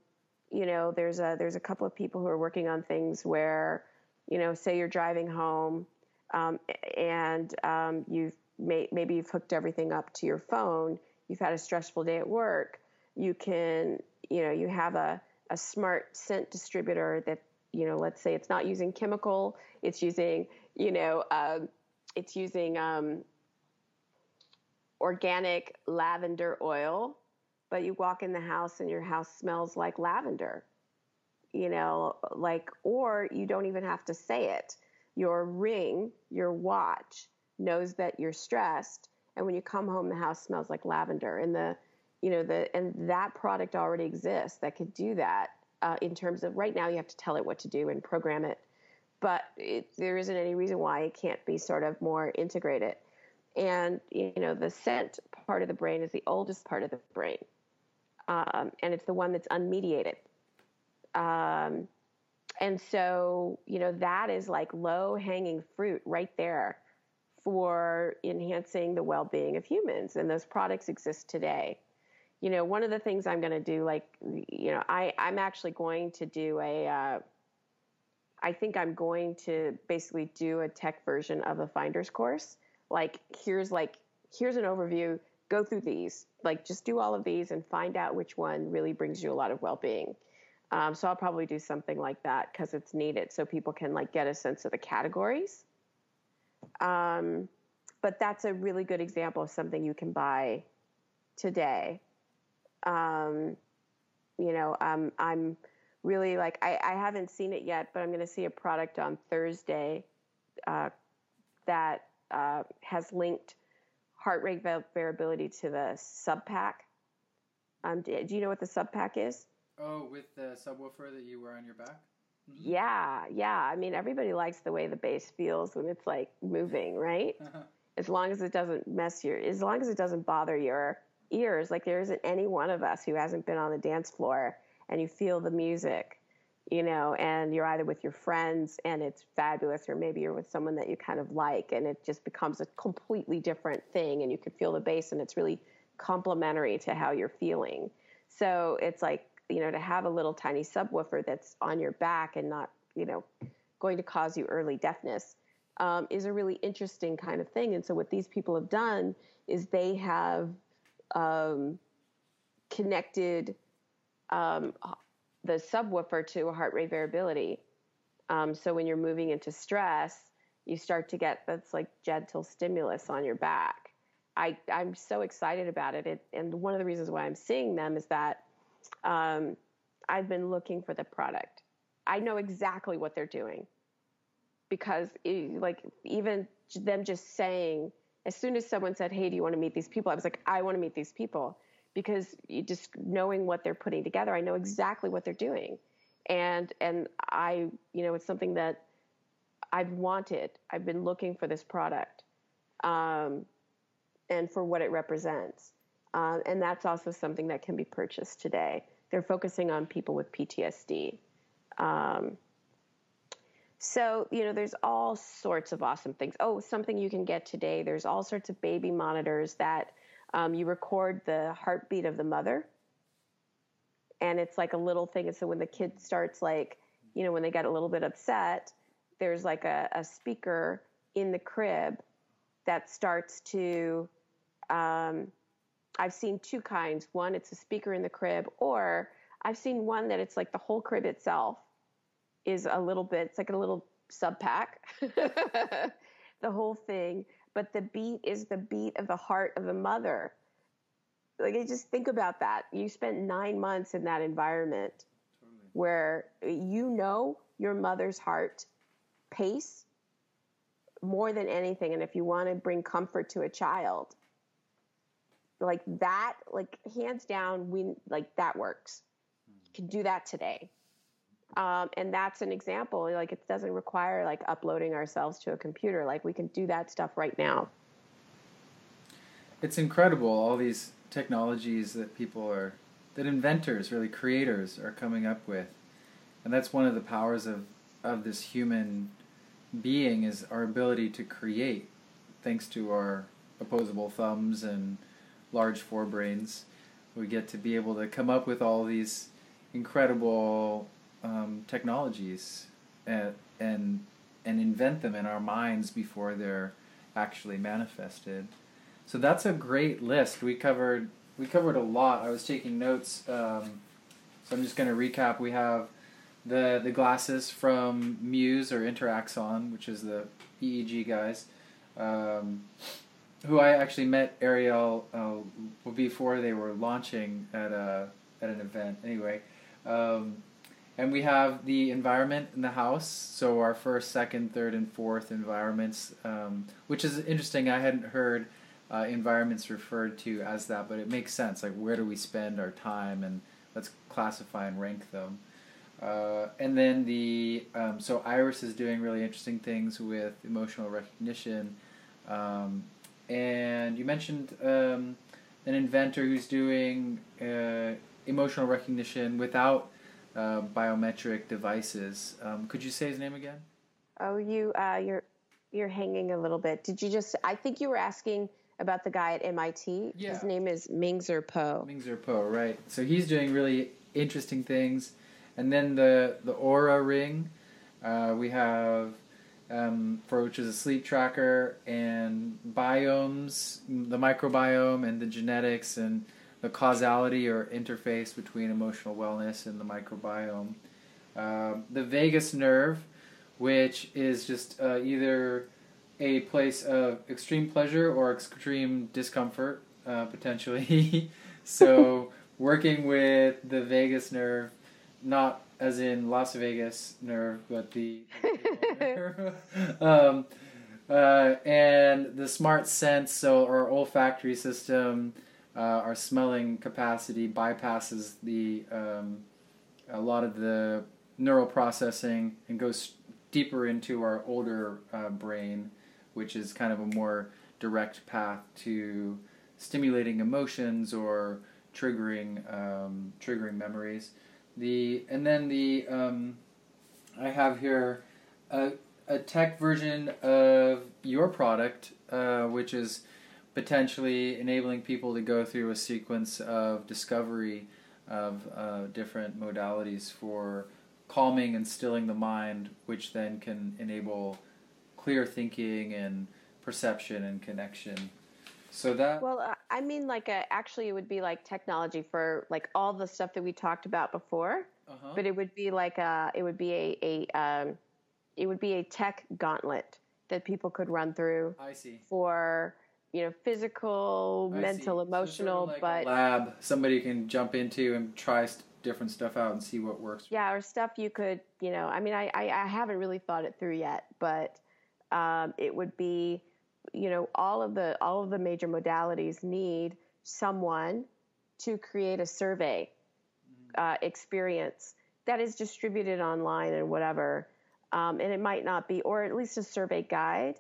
you know, there's a there's a couple of people who are working on things where, you know, say you're driving home, um, and um, you've may, maybe you've hooked everything up to your phone. You've had a stressful day at work. You can, you know, you have a, a smart scent distributor that, you know, let's say it's not using chemical, it's using, you know, uh, it's using um, organic lavender oil, but you walk in the house and your house smells like lavender, you know, like, or you don't even have to say it. Your ring, your watch, knows that you're stressed and when you come home the house smells like lavender and the you know the and that product already exists that could do that uh, in terms of right now you have to tell it what to do and program it but it, there isn't any reason why it can't be sort of more integrated and you know the scent part of the brain is the oldest part of the brain um, and it's the one that's unmediated um, and so you know that is like low hanging fruit right there for enhancing the well-being of humans and those products exist today. You know one of the things i'm going to do like you know i i'm actually going to do a uh, I think i'm going to basically do a tech version of a finders course. Like here's like here's an overview. Go through these. Like just do all of these and find out which one really brings you a lot of well-being um, so i'll probably do something like that because it's needed so people can like get a sense of the categories um, but that's a really good example of something you can buy today. Um, you know, um, I'm really like, I, I, haven't seen it yet, but I'm going to see a product on Thursday uh, that uh, has linked heart rate variability to the SubPac. Um, do, do you know what the SubPac is? Oh, with the subwoofer that you wear on your back? Mm-hmm. Yeah, yeah. I mean, everybody likes the way the bass feels when it's like moving, right? Uh-huh. As long as it doesn't mess your, as long as it doesn't bother your ears. Like there isn't any one of us who hasn't been on the dance floor and you feel the music, you know, and you're either with your friends and it's fabulous, or maybe you're with someone that you kind of like and it just becomes a completely different thing and you can feel the bass and it's really complementary to how you're feeling. So it's like you know, to have a little tiny subwoofer that's on your back and not, you know, going to cause you early deafness um, is a really interesting kind of thing. And so what these people have done is they have um, connected um, the subwoofer to a heart rate variability. Um, so when you're moving into stress, you start to get that's like gentle stimulus on your back. I, I'm so excited about it. it. And one of the reasons why I'm seeing them is that um, I've been looking for the product. I know exactly what they're doing because, it, like, even them just saying, as soon as someone said, "Hey, do you want to meet these people?" I was like, "I want to meet these people," because just knowing what they're putting together, I know exactly what they're doing, and and I, you know, it's something that I've wanted. I've been looking for this product, um, and for what it represents. Um, and that's also something that can be purchased today. They're focusing on people with PTSD. Um, so, you know, there's all sorts of awesome things. Oh, something you can get today there's all sorts of baby monitors that um, you record the heartbeat of the mother. And it's like a little thing. And so when the kid starts, like, you know, when they get a little bit upset, there's like a, a speaker in the crib that starts to um, I've seen two kinds. One, it's a speaker in the crib, or I've seen one that it's like the whole crib itself is a little bit, it's like a little SubPac, the whole thing. But the beat is the beat of the heart of the mother. Like, I just think about that. You spent nine months in that environment totally. where you know your mother's heart pace more than anything. And if you want to bring comfort to a child, like that, like hands down, we like that works. You can do that today. Um, and that's an example. Like it doesn't require like uploading ourselves to a computer. Like we can do that stuff right now. It's incredible all these technologies that people are, that inventors, really creators, are coming up with, and that's one of the powers of of this human being is our ability to create, thanks to our opposable thumbs and large forebrains. We get to be able to come up with all these incredible um, technologies and, and and invent them in our minds before they're actually manifested. So that's a great list. We covered we covered a lot. I was taking notes, um, so I'm just going to recap. We have the the glasses from Muse or Interaxon, which is the EEG guys. Um, who I actually met Ariel uh, before they were launching at a at an event. Anyway, um, and we have the environment in the house. So our first, second, third, and fourth environments, um, which is interesting. I hadn't heard uh, environments referred to as that, but it makes sense. Like where do we spend our time, and let's classify and rank them. Uh, and then the um, so Eyeris is doing really interesting things with emotional recognition. Um, and you mentioned um, an inventor who's doing uh, emotional recognition without uh, biometric devices. Um, could you say his name again? Oh, you uh, you're you're hanging a little bit. Did you just? I think you were asking about the guy at MIT. Yeah. His name is Ming-Zher Poh. Ming-Zher Poh, right? So he's doing really interesting things. And then the the Oura ring, uh, we have um, for which is a sleep tracker and biomes, the microbiome and the genetics and the causality or interface between emotional wellness and the microbiome. Um, the vagus nerve, which is just uh, either a place of extreme pleasure or extreme discomfort, uh, potentially. so, working with the vagus nerve, not as in Las Vegas nerve, but the, um, uh, and the smart sense, so our olfactory system, uh, our smelling capacity bypasses the um, a lot of the neural processing and goes deeper into our older uh, brain, which is kind of a more direct path to stimulating emotions or triggering um, triggering memories. The and then the um, I have here a, a tech version of your product, uh, which is potentially enabling people to go through a sequence of discovery of uh, different modalities for calming and stilling the mind, which then can enable clear thinking and perception and connection. So that well, I mean, like a, actually, it would be like technology for like all the stuff that we talked about before. Uh-huh. But it would be like a, it would be a, a um, it would be a tech gauntlet that people could run through. I see. For you know, physical, I mental, see. emotional, so sort of like but lab somebody can jump into and try st- different stuff out and see what works. Yeah, or stuff you could, you know, I mean, I, I, I haven't really thought it through yet, but um, it would be you know all of the all of the major modalities need someone to create a survey mm-hmm. uh, experience that is distributed online and whatever um, and it might not be or at least a survey guide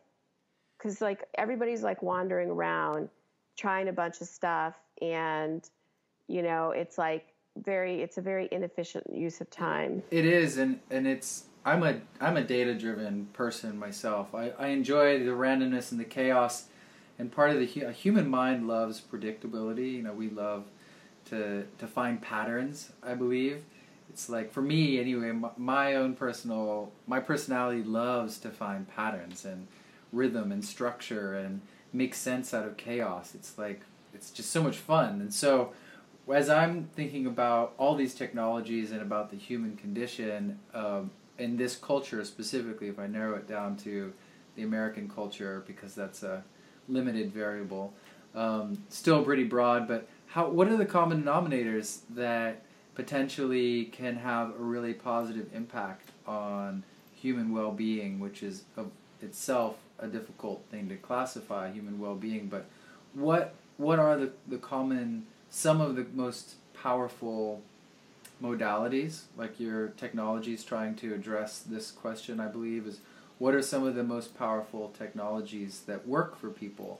because like everybody's like wandering around trying a bunch of stuff and you know it's like very it's a very inefficient use of time it is and and it's I'm a I'm a data driven person myself. I, I enjoy the randomness and the chaos, and part of the hu- human mind loves predictability. You know, we love to to find patterns. I believe it's like for me anyway. My, my own personal my personality loves to find patterns and rhythm and structure and make sense out of chaos. It's like it's just so much fun. And so as I'm thinking about all these technologies and about the human condition, um, in this culture specifically, if I narrow it down to the American culture, because that's a limited variable, um, still pretty broad. But how? What are the common denominators that potentially can have a really positive impact on human well-being, which is of itself a difficult thing to classify human well-being. But what what are the, the common some of the most powerful modalities like your technology is trying to address this question i believe is what are some of the most powerful technologies that work for people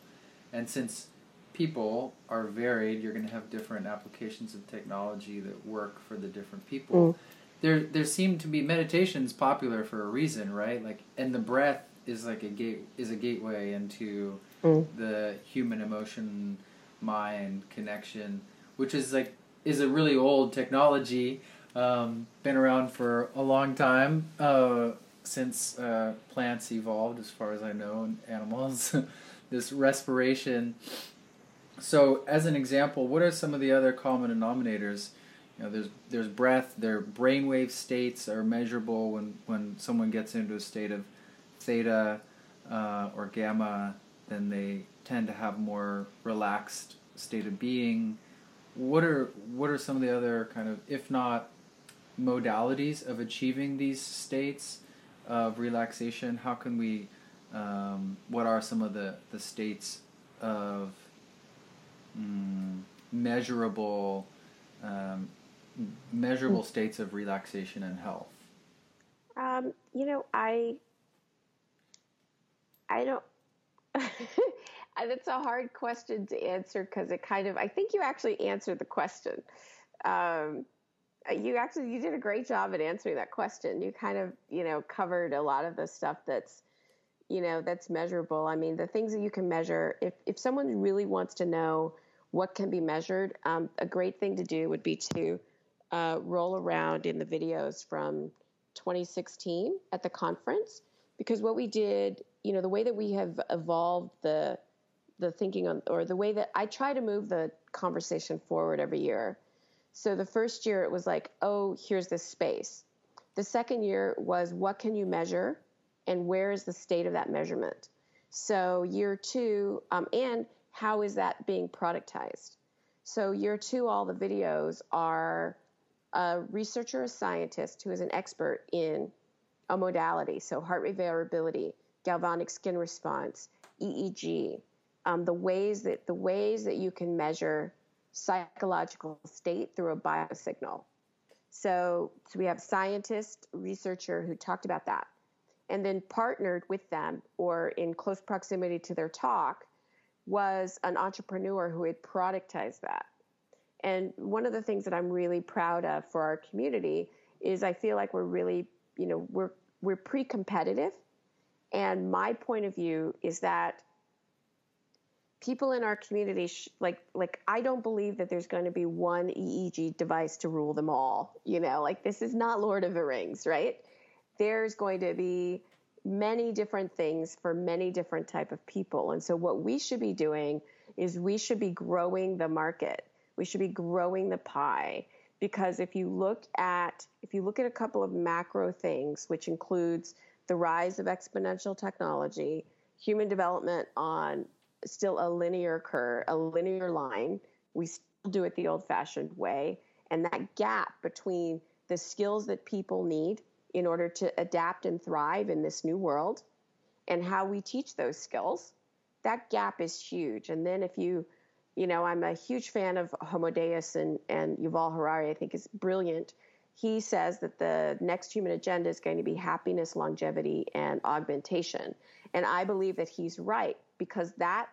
and since people are varied you're going to have different applications of technology that work for the different people mm. there there seem to be meditations popular for a reason right like and the breath is like a gate is a gateway into mm. the human emotion mind connection which is like is a really old technology, um, been around for a long time uh, since uh, plants evolved, as far as I know, and animals. this respiration. So, as an example, what are some of the other common denominators? You know, there's there's breath. Their brainwave states are measurable when when someone gets into a state of theta uh, or gamma. Then they tend to have more relaxed state of being what are what are some of the other kind of if not modalities of achieving these states of relaxation? How can we um, what are some of the, the states of mm, measurable um, measurable states of relaxation and health? Um, you know i i don't that's a hard question to answer because it kind of I think you actually answered the question. Um, you actually you did a great job at answering that question. You kind of you know covered a lot of the stuff that's you know that's measurable. I mean the things that you can measure. If if someone really wants to know what can be measured, um, a great thing to do would be to uh, roll around in the videos from 2016 at the conference because what we did, you know, the way that we have evolved the the thinking on or the way that I try to move the conversation forward every year. So the first year it was like, oh, here's this space. The second year was what can you measure and where is the state of that measurement? So year two, um, and how is that being productized? So year two, all the videos are a researcher, a scientist who is an expert in a modality. So heart rate variability, galvanic skin response, EEG, um, the ways that the ways that you can measure psychological state through a biosignal. So, so we have scientist, researcher who talked about that, and then partnered with them or in close proximity to their talk was an entrepreneur who had productized that. And one of the things that I'm really proud of for our community is I feel like we're really, you know, we're we're pre-competitive. And my point of view is that people in our community sh- like like I don't believe that there's going to be one EEG device to rule them all. You know, like this is not Lord of the Rings, right? There's going to be many different things for many different type of people. And so what we should be doing is we should be growing the market. We should be growing the pie because if you look at if you look at a couple of macro things which includes the rise of exponential technology, human development on still a linear curve, a linear line. We still do it the old fashioned way. And that gap between the skills that people need in order to adapt and thrive in this new world and how we teach those skills, that gap is huge. And then if you, you know, I'm a huge fan of Homo Deus and, and Yuval Harari, I think is brilliant. He says that the next human agenda is going to be happiness, longevity, and augmentation. And I believe that he's right because that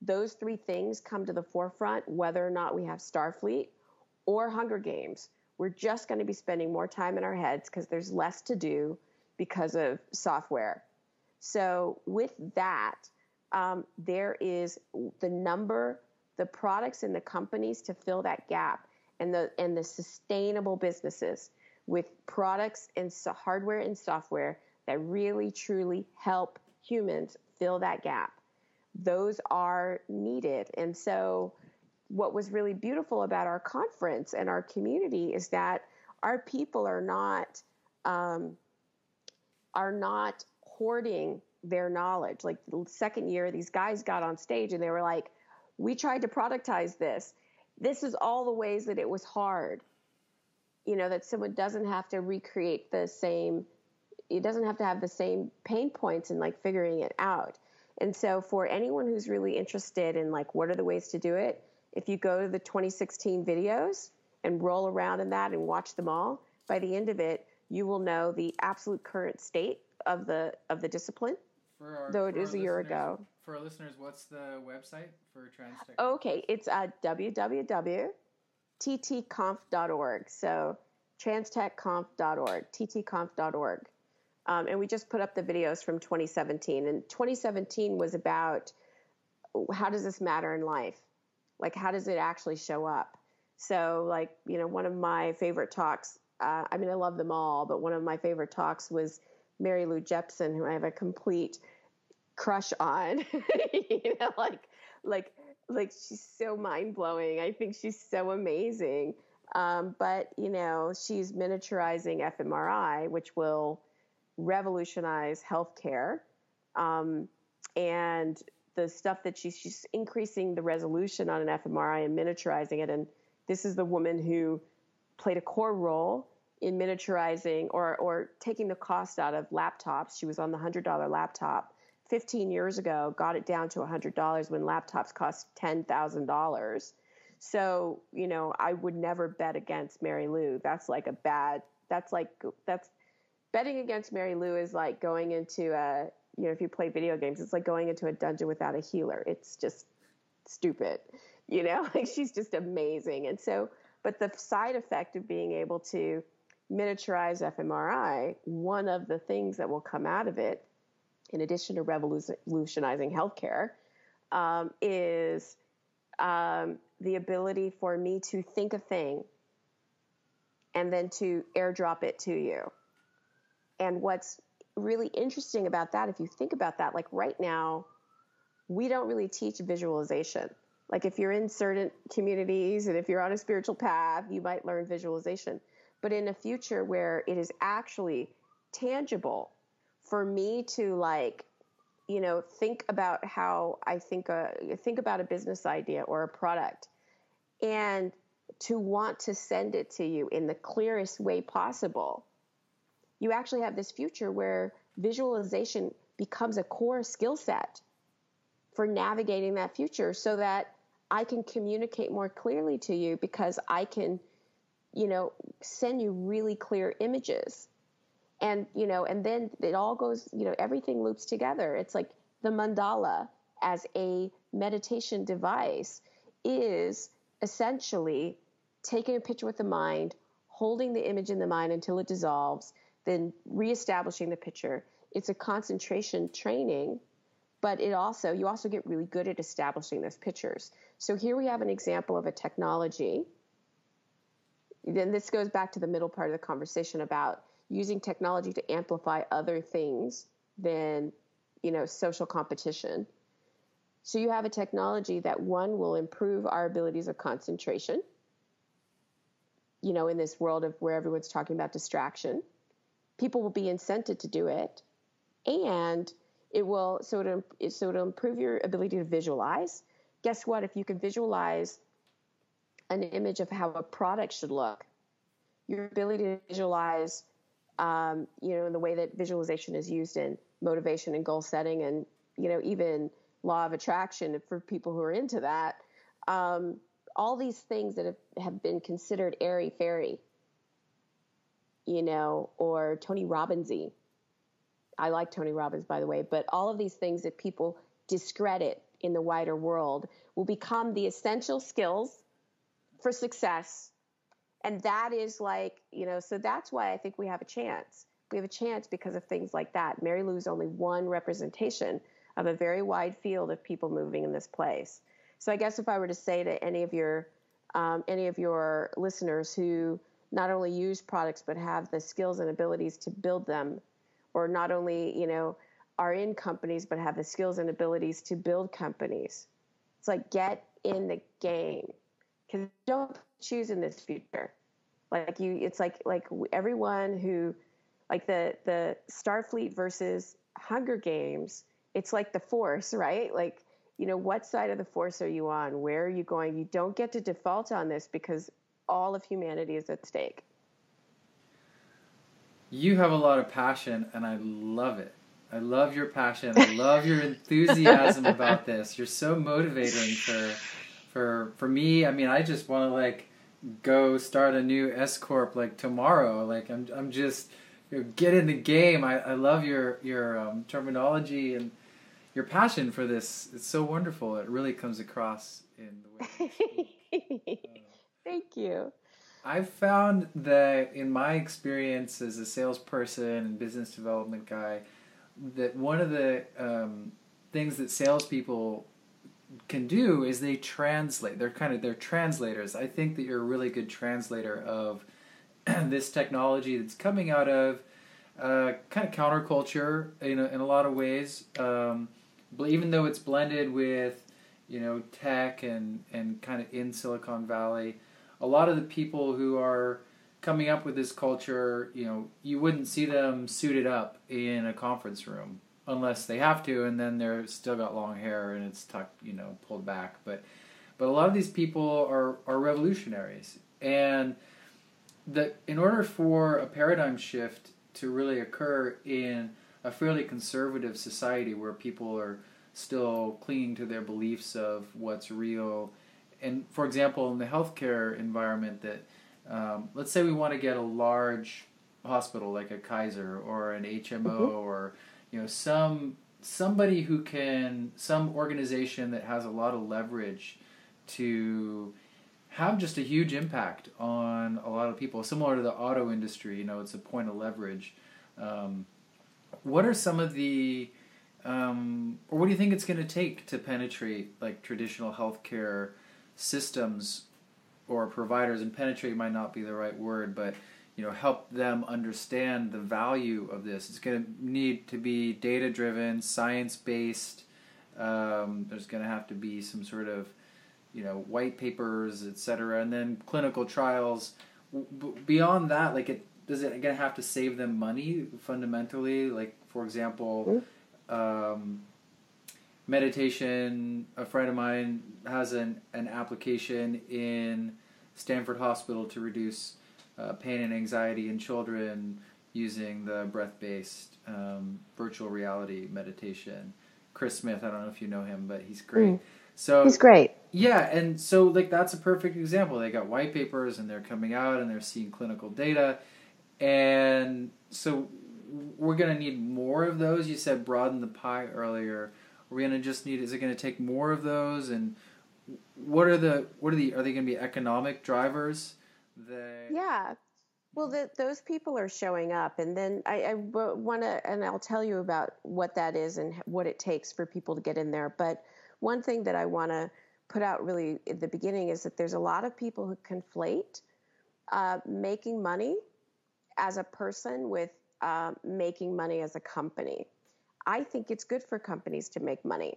those three things come to the forefront whether or not we have Starfleet or Hunger Games. We're just going to be spending more time in our heads because there's less to do because of software. So, with that, um, there is the number, the products and the companies to fill that gap, and the and the sustainable businesses with products and so hardware and software that really truly help humans fill that gap those are needed. And so, what was really beautiful about our conference and our community is that our people are not um, are not hoarding their knowledge. Like the second year, these guys got on stage and they were like, "We tried to productize this. This is all the ways that it was hard. You know, that someone doesn't have to recreate the same. It doesn't have to have the same pain points in like figuring it out." And so, for anyone who's really interested in like what are the ways to do it, if you go to the 2016 videos and roll around in that and watch them all, by the end of it, you will know the absolute current state of the of the discipline. Our, though it is a year ago. For our listeners, what's the website for TransTech? Okay, it's uh, www.ttconf.org. So transtechconf.org, ttconf.org. Um, and we just put up the videos from 2017. And 2017 was about how does this matter in life? Like, how does it actually show up? So, like, you know, one of my favorite talks, uh, I mean, I love them all, but one of my favorite talks was Mary Lou Jepsen, who I have a complete crush on. you know, like, like, like she's so mind blowing. I think she's so amazing. Um, but you know, she's miniaturizing fMRI, which will revolutionize healthcare. Um, and the stuff that she's, she's increasing the resolution on an fMRI and miniaturizing it. And this is the woman who played a core role in miniaturizing or, or taking the cost out of laptops. She was on the $100 laptop 15 years ago, got it down to $100 when laptops cost $10,000. So, you know, I would never bet against Mary Lou. That's like a bad, that's like, that's betting against Mary Lou is like going into a, you know, if you play video games, it's like going into a dungeon without a healer. It's just stupid, you know, like she's just amazing. And so, but the side effect of being able to miniaturize fMRI, one of the things that will come out of it, in addition to revolutionizing healthcare, um, is um, the ability for me to think a thing and then to airdrop it to you. And what's really interesting about that, if you think about that, like right now, we don't really teach visualization. Like if you're in certain communities and if you're on a spiritual path, you might learn visualization. But in a future where it is actually tangible for me to like, you know, think about how I think a think about a business idea or a product and to want to send it to you in the clearest way possible you actually have this future where visualization becomes a core skill set for navigating that future so that I can communicate more clearly to you because I can, you know, send you really clear images. And, you know, and then it all goes, you know, everything loops together. It's like the mandala as a meditation device is essentially taking a picture with the mind, holding the image in the mind until it dissolves, then reestablishing the picture. It's a concentration training, but it also you also get really good at establishing those pictures. So here we have an example of a technology. Then this goes back to the middle part of the conversation about using technology to amplify other things than you know social competition. So you have a technology that one will improve our abilities of concentration. You know, in this world of where everyone's talking about distraction people will be incented to do it and it will so it'll, so it'll improve your ability to visualize guess what if you can visualize an image of how a product should look your ability to visualize um, you know in the way that visualization is used in motivation and goal setting and you know even law of attraction for people who are into that um, all these things that have, have been considered airy fairy you know, or Tony Robbinsy. I like Tony Robbins, by the way, but all of these things that people discredit in the wider world will become the essential skills for success. And that is like, you know, so that's why I think we have a chance. We have a chance because of things like that. Mary Lou is only one representation of a very wide field of people moving in this place. So I guess if I were to say to any of your um, any of your listeners who not only use products but have the skills and abilities to build them or not only you know are in companies but have the skills and abilities to build companies. It's like get in the game because don't choose in this future. Like you, it's like like everyone who, like the the Starfleet versus Hunger Games. It's like the Force, right? Like you know, what side of the Force are you on? Where are you going? You don't get to default on this because all of humanity is at stake. You have a lot of passion, and I love it. I love your passion. I love your enthusiasm about this. You're so motivating for for for me. I mean, I just want to like go start a new S corp like tomorrow. Like I'm I'm just you know, get in the game. I, I love your your um, terminology and your passion for this. It's so wonderful. It really comes across in the way. Thank you. I've found that in my experience as a salesperson and business development guy, that one of the um, things that salespeople can do is they translate. They're kind of they're translators. I think that you're a really good translator of this technology that's coming out of uh, kind of counterculture in a, in a lot of ways. Um, even though it's blended with you know tech and and kind of in Silicon Valley, a lot of the people who are coming up with this culture, you know, you wouldn't see them suited up in a conference room unless they have to, and then they're still got long hair and it's tucked, you know, pulled back. But but a lot of these people are are revolutionaries, and that in order for a paradigm shift to really occur in a fairly conservative society where people are still clinging to their beliefs of what's real, and for example, in the healthcare environment that um, let's say we want to get a large hospital like a Kaiser or an HMO mm-hmm. or you know some somebody who can some organization that has a lot of leverage to have just a huge impact on a lot of people similar to the auto industry you know it's a point of leverage. Um, what are some of the um, or what do you think it's going to take to penetrate like traditional healthcare systems or providers? And penetrate might not be the right word but you know help them understand the value of this it's going to need to be data driven science based um, there's going to have to be some sort of you know white papers etc and then clinical trials beyond that like it does it going to have to save them money fundamentally like for example mm-hmm. um, meditation. A friend of mine has an, an application in Stanford Hospital to reduce uh, pain and anxiety in children using the breath based um, virtual reality meditation. Chris Smith, I don't know if you know him, but he's great. Mm. So he's great. Yeah, and so like that's a perfect example. They got white papers and they're coming out and they're seeing clinical data, and so we're going to need more of those. You said broaden the pie earlier. We're going to just need. Is it going to take more of those? And what are the what are the are they going to be economic drivers? That... Yeah. Well, the, those people are showing up, and then I, I want to, and I'll tell you about what that is and what it takes for people to get in there. But one thing that I want to put out really at the beginning is that there's a lot of people who conflate uh, making money as a person with uh, making money as a company. I think it's good for companies to make money.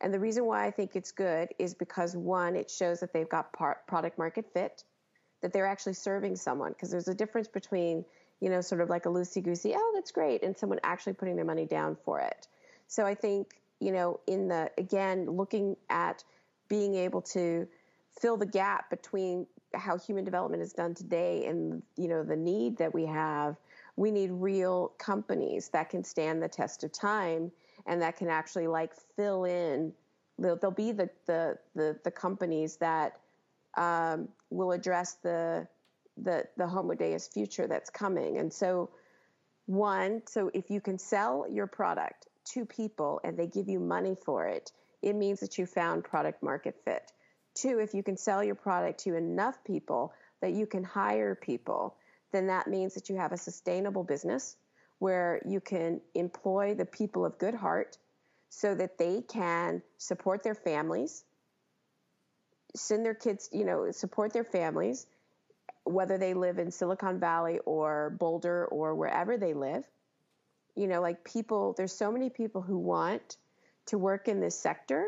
And the reason why I think it's good is because one, it shows that they've got par- product market fit, that they're actually serving someone. Because there's a difference between, you know, sort of like a loosey goosey, oh, that's great, and someone actually putting their money down for it. So I think, you know, in the, again, looking at being able to fill the gap between how human development is done today and, you know, the need that we have we need real companies that can stand the test of time and that can actually like fill in they'll, be the, the, the, the companies that um, will address the, the, the homo deus future that's coming. And so one so if you can sell your product to people and they give you money for it it means that you found product market fit. Two if you can sell your product to enough people that you can hire people then that means that you have a sustainable business where you can employ the people of good heart so that they can support their families, send their kids, you know, support their families, whether they live in Silicon Valley or Boulder or wherever they live. you know, like people, there's so many people who want to work in this sector,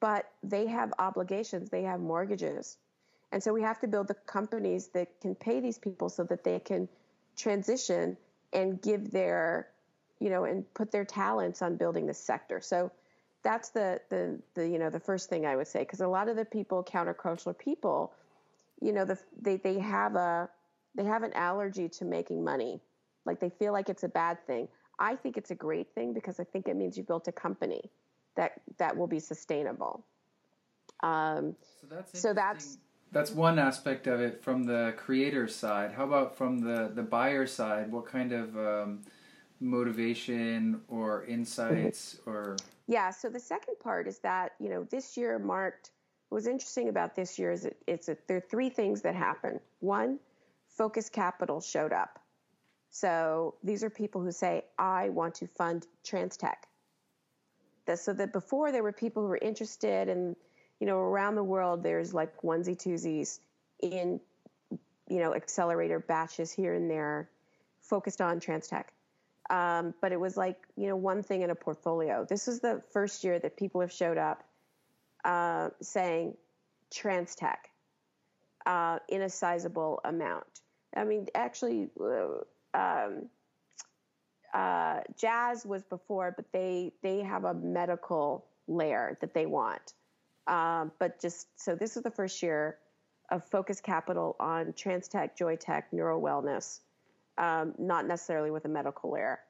but they have obligations, they have mortgages. And so we have to build the companies that can pay these people so that they can transition and give their, you know, and put their talents on building this sector. So that's the the the you know the first thing I would say because a lot of the people countercultural people, you know, the, they they have a they have an allergy to making money, like they feel like it's a bad thing. I think it's a great thing because I think it means you built a company that that will be sustainable. Um, so that's so that's that's one aspect of it from the creator side. How about from the the buyer side? What kind of um, motivation or insights or yeah so the second part is that you know this year marked what was interesting about this year is it, it's a, there are three things that happen one focus capital showed up. So these are people who say i want to fund transtech so that before there were people who were interested and you know around the world there's like onesie twosies in you know accelerator batches here and there focused on transtech um, but it was like you know one thing in a portfolio. This is the first year that people have showed up uh, saying TransTech uh, in a sizable amount. I mean, actually, uh, um, uh, Jazz was before, but they they have a medical layer that they want. Um, but just so this is the first year of focus capital on TransTech, JoyTech, Neuro Wellness um, not necessarily with a medical layer.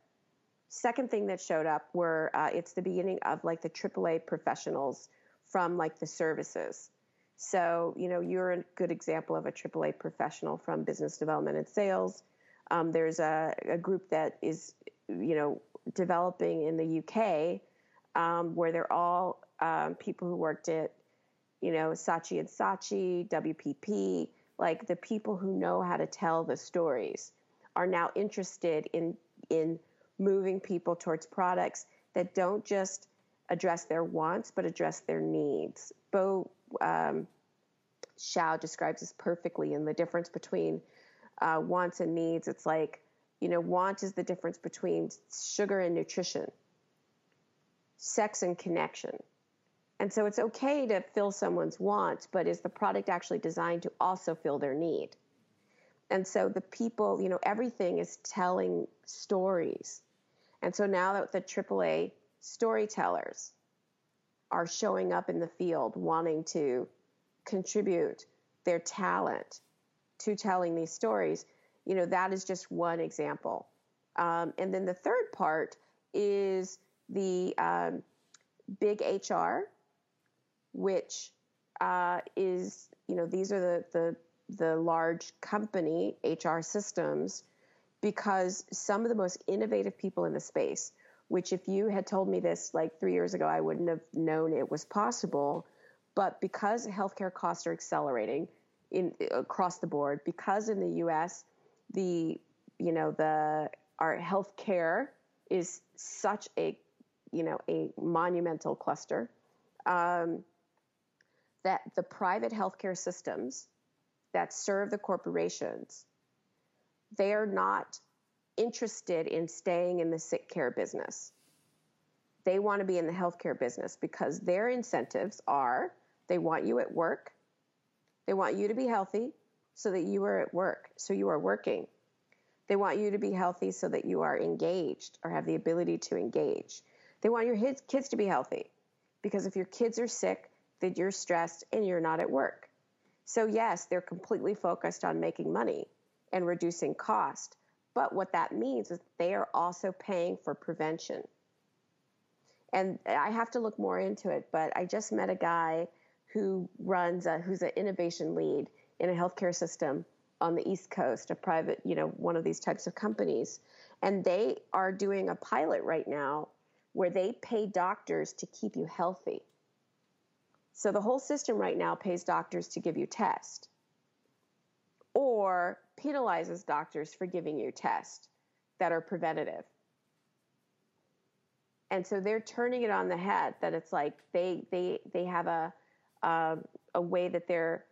Second thing that showed up were uh, it's the beginning of like the AAA professionals from like the services. So, you know, you're a good example of a AAA professional from business development and sales. Um, there's a, a, group that is, you know, developing in the UK um, where they're all um, people who worked at, you know, Saatchi and Saatchi, WPP, like the people who know how to tell the stories are now interested in in moving people towards products that don't just address their wants but address their needs. Bo um, Shao describes this perfectly in the difference between uh, wants and needs. It's like you know, want is the difference between sugar and nutrition, sex and connection. And so it's okay to fill someone's wants, but is the product actually designed to also fill their need? And so the people, you know, everything is telling stories. And so now that the AAA storytellers are showing up in the field wanting to contribute their talent to telling these stories, you know, that is just one example. Um, and then the third part is the um, big HR, which uh, is, you know, these are the, the the large company HR systems because some of the most innovative people in the space, which if you had told me this like three years ago, I wouldn't have known it was possible. But because healthcare costs are accelerating in across the board, because in the U.S. the you know the our healthcare is such a you know a monumental cluster um, that the private healthcare systems that serve the corporations, they are not interested in staying in the sick care business. They want to be in the healthcare business because their incentives are they want you at work, they want you to be healthy so that you are at work, so you are working. They want you to be healthy so that you are engaged or have the ability to engage. They want your kids to be healthy because if your kids are sick, then you're stressed and you're not at work. So, yes, they're completely focused on making money and reducing cost. But what that means is they are also paying for prevention. And I have to look more into it, but I just met a guy who runs, a, who's an innovation lead in a healthcare system on the East Coast, a private, you know, one of these types of companies. And they are doing a pilot right now where they pay doctors to keep you healthy. So the whole system right now pays doctors to give you tests or penalizes doctors for giving you tests that are preventative. And so they're turning it on the head that it's like they they they have a um, a way that they're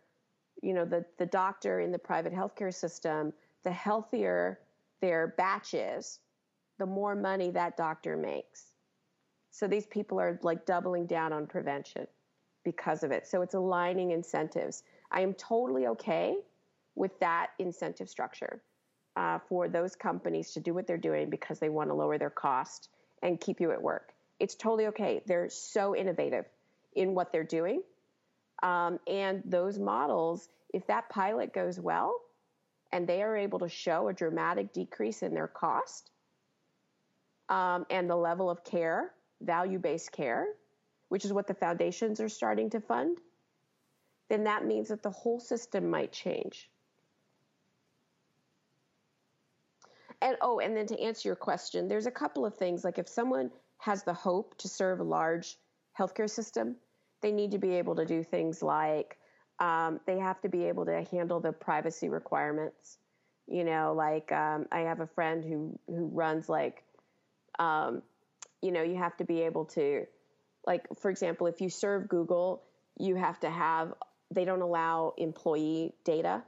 you know the the doctor in the private healthcare system the healthier their batch is the more money that doctor makes. So these people are like doubling down on prevention because of it. So it's aligning incentives. I am totally okay with that incentive structure uh, for those companies to do what they're doing because they want to lower their cost and keep you at work. It's totally okay. They're so innovative in what they're doing. Um, and those models, if that pilot goes well and they are able to show a dramatic decrease in their cost um, and the level of care, value based care, which is what the foundations are starting to fund, then that means that the whole system might change. And oh, and then to answer your question, there's a couple of things. Like if someone has the hope to serve a large healthcare system, they need to be able to do things like um, they have to be able to handle the privacy requirements. You know, like um, I have a friend who who runs like, um, you know, you have to be able to, like for example, if you serve Google, you have to have. They don't allow employee data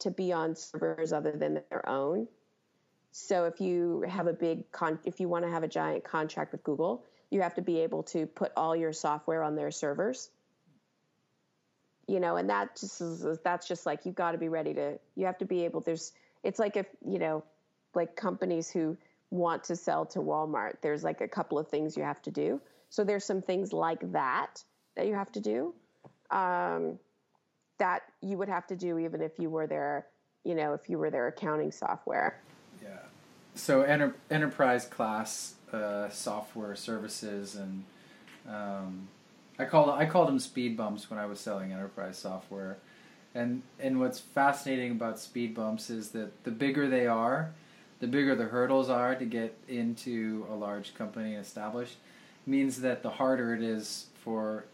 to be on servers other than their own. So if you have a big con, if you want to have a giant contract with Google, you have to be able to put all your software on their servers. You know, and that just is, that's just like you've got to be ready to. You have to be able. There's. It's like if you know, like companies who want to sell to Walmart. There's like a couple of things you have to do. So there's some things like that that you have to do. Um, that you would have to do even if you were their, you know, if you were their accounting software Yeah. so enter, enterprise class uh, software services and um, I call I called them speed bumps when I was selling enterprise software, and and what's fascinating about speed bumps is that the bigger they are, the bigger the hurdles are to get into a large company and established, means that the harder it is for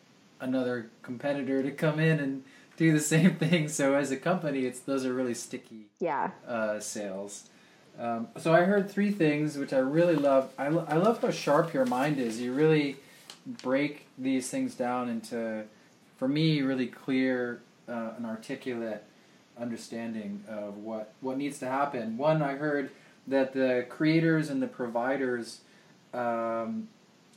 another competitor to come in and do the same thing. So as a company, it's those are really sticky yeah uh, sales. Um, so I heard three things which I really love. I, lo- I love how sharp your mind is. You really break these things down into, for me, really clear uh, and articulate understanding of what, what needs to happen. One, I heard that the creators and the providers um,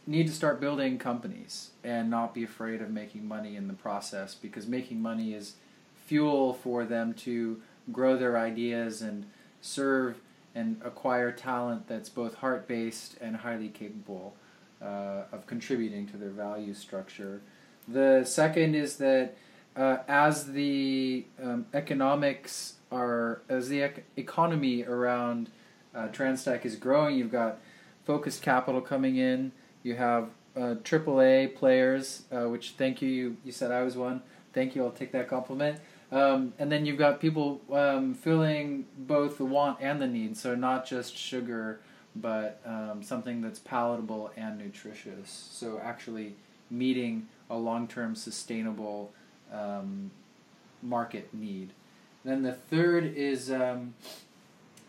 need to start building companies and not be afraid of making money in the process because making money is fuel for them to grow their ideas and serve and acquire talent that's both heart based and highly capable uh, of contributing to their value structure. The second is that uh, as the um, economics are, as the ec- economy around uh, TransTech is growing, you've got focused capital coming in, you have uh, AAA players, uh, which thank you, you, you said I was one. Thank you, I'll take that compliment. Um, and then you've got people um, filling both the want and the need, so not just sugar, but um, something that's palatable and nutritious. So actually meeting a long-term sustainable um, market need. Then the third is um,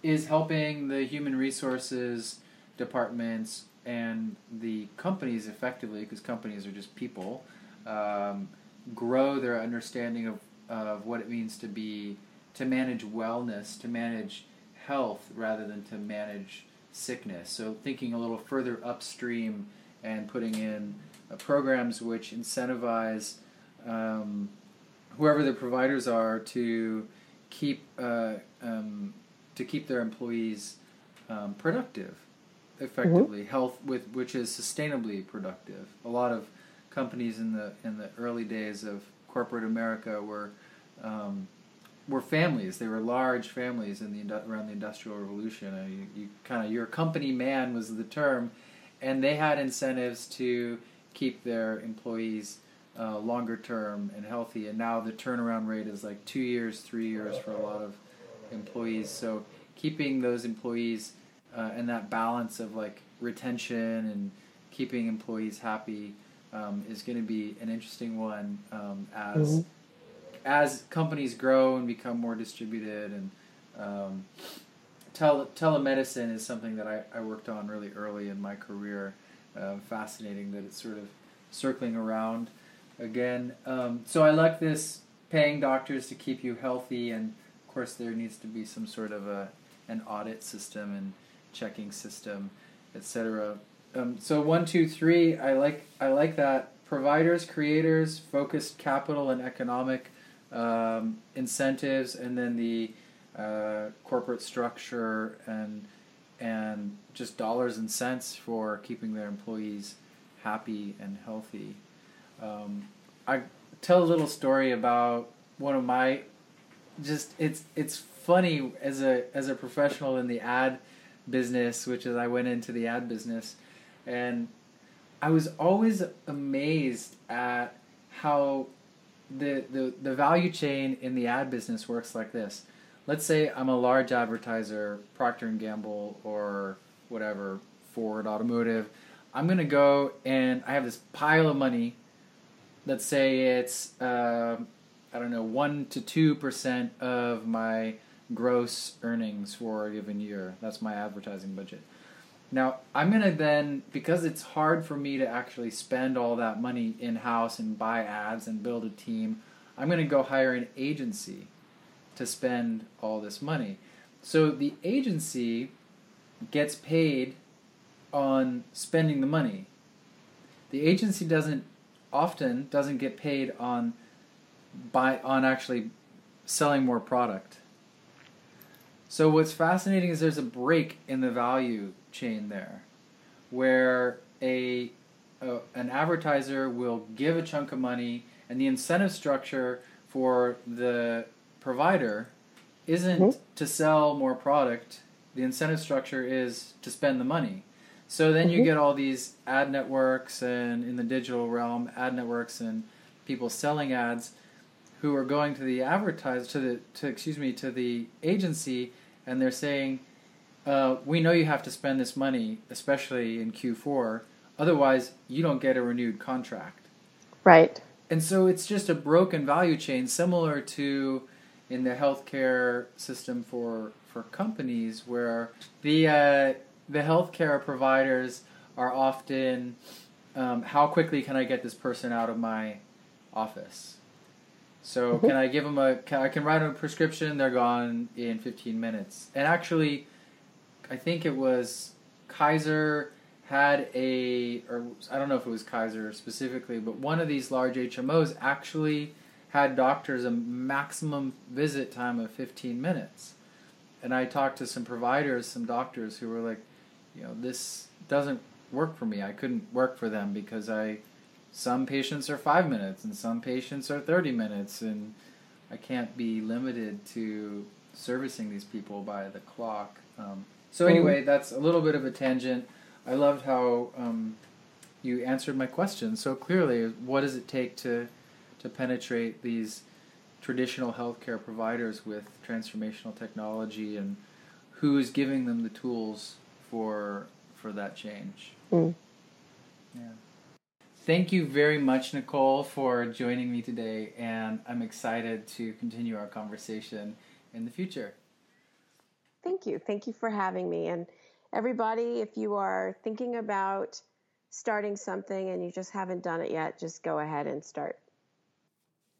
is helping the human resources departments and the companies effectively, because companies are just people, um, grow their understanding of of what it means to be to manage wellness, to manage health rather than to manage sickness. So thinking a little further upstream and putting in uh, programs which incentivize um, whoever the providers are to keep uh, um, to keep their employees um, productive, effectively mm-hmm. health with which is sustainably productive. A lot of companies in the in the early days of corporate America were um, were families. They were large families in the around the Industrial Revolution. You, you kind of your company man was the term, and they had incentives to keep their employees uh, longer term and healthy. And now the turnaround rate is like two years, three years for a lot of employees. So keeping those employees uh, and that balance of like retention and keeping employees happy um, is going to be an interesting one um, as. Mm-hmm as companies grow and become more distributed and um, tele- telemedicine is something that I, I worked on really early in my career. Uh, fascinating that it's sort of circling around again. Um, so I like this paying doctors to keep you healthy, and of course there needs to be some sort of a an audit system and checking system. etc. Um, so one, two, three. I like I like that providers, creators, focused capital and economic um, incentives, and then the uh, corporate structure and and just dollars and cents for keeping their employees happy and healthy. Um, I tell a little story about one of my just it's it's funny as a as a professional in the ad business, which is I went into the ad business, and I was always amazed at how the, the the value chain in the ad business works like this. Let's say I'm a large advertiser, Procter and Gamble or whatever, Ford Automotive. I'm gonna go and I have this pile of money. Let's say it's uh, I don't know one to two percent of my gross earnings for a given year. That's my advertising budget. Now, I'm going to then, because it's hard for me to actually spend all that money in house and buy ads and build a team, I'm going to go hire an agency to spend all this money. So the agency gets paid on spending the money. The agency doesn't often doesn't get paid on buy on actually selling more product. So what's fascinating is there's a break in the value chain there, where a, a an advertiser will give a chunk of money, and the incentive structure for the provider isn't mm-hmm. to sell more product. The incentive structure is to spend the money. So then mm-hmm. you get all these ad networks and in the digital realm, ad networks and people selling ads who are going to the advertiser to the to excuse me to the agency and they're saying, uh, "We know you have to spend this money, especially in Q4. Otherwise, you don't get a renewed contract." Right. And so it's just a broken value chain, similar to in the healthcare system for for companies, where the uh, the healthcare providers are often, um, how quickly can I get this person out of my office? So mm-hmm. can I give them a? Can, I can write them a prescription. They're gone in 15 minutes. And actually, I think it was Kaiser had a, or I don't know if it was Kaiser specifically, but one of these large HMOs actually had doctors a maximum visit time of 15 minutes. And I talked to some providers, some doctors who were like, you know, this doesn't work for me. I couldn't work for them because I some patients are five minutes and some patients are 30 minutes and i can't be limited to servicing these people by the clock. Um, so anyway that's a little bit of a tangent. I loved how um, you answered my question so clearly. What does it take to to penetrate these traditional healthcare providers with transformational technology and who's giving them the tools for for that change? Mm. yeah Thank you very much, Nicole, for joining me today, and I'm excited to continue our conversation in the future. Thank you. Thank you for having me. And everybody, if you are thinking about starting something and you just haven't done it yet, just go ahead and start.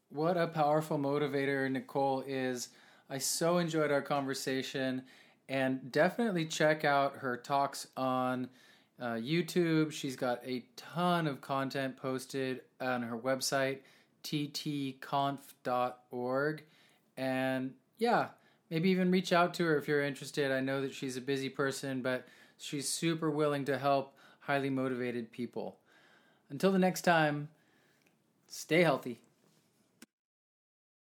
What a powerful motivator Nicole is. I so enjoyed our conversation, and definitely check out her talks on uh, YouTube. She's got a ton of content posted on her website, ttconf.org. And yeah, maybe even reach out to her if you're interested. I know that she's a busy person, but she's super willing to help highly motivated people. Until the next time, stay healthy.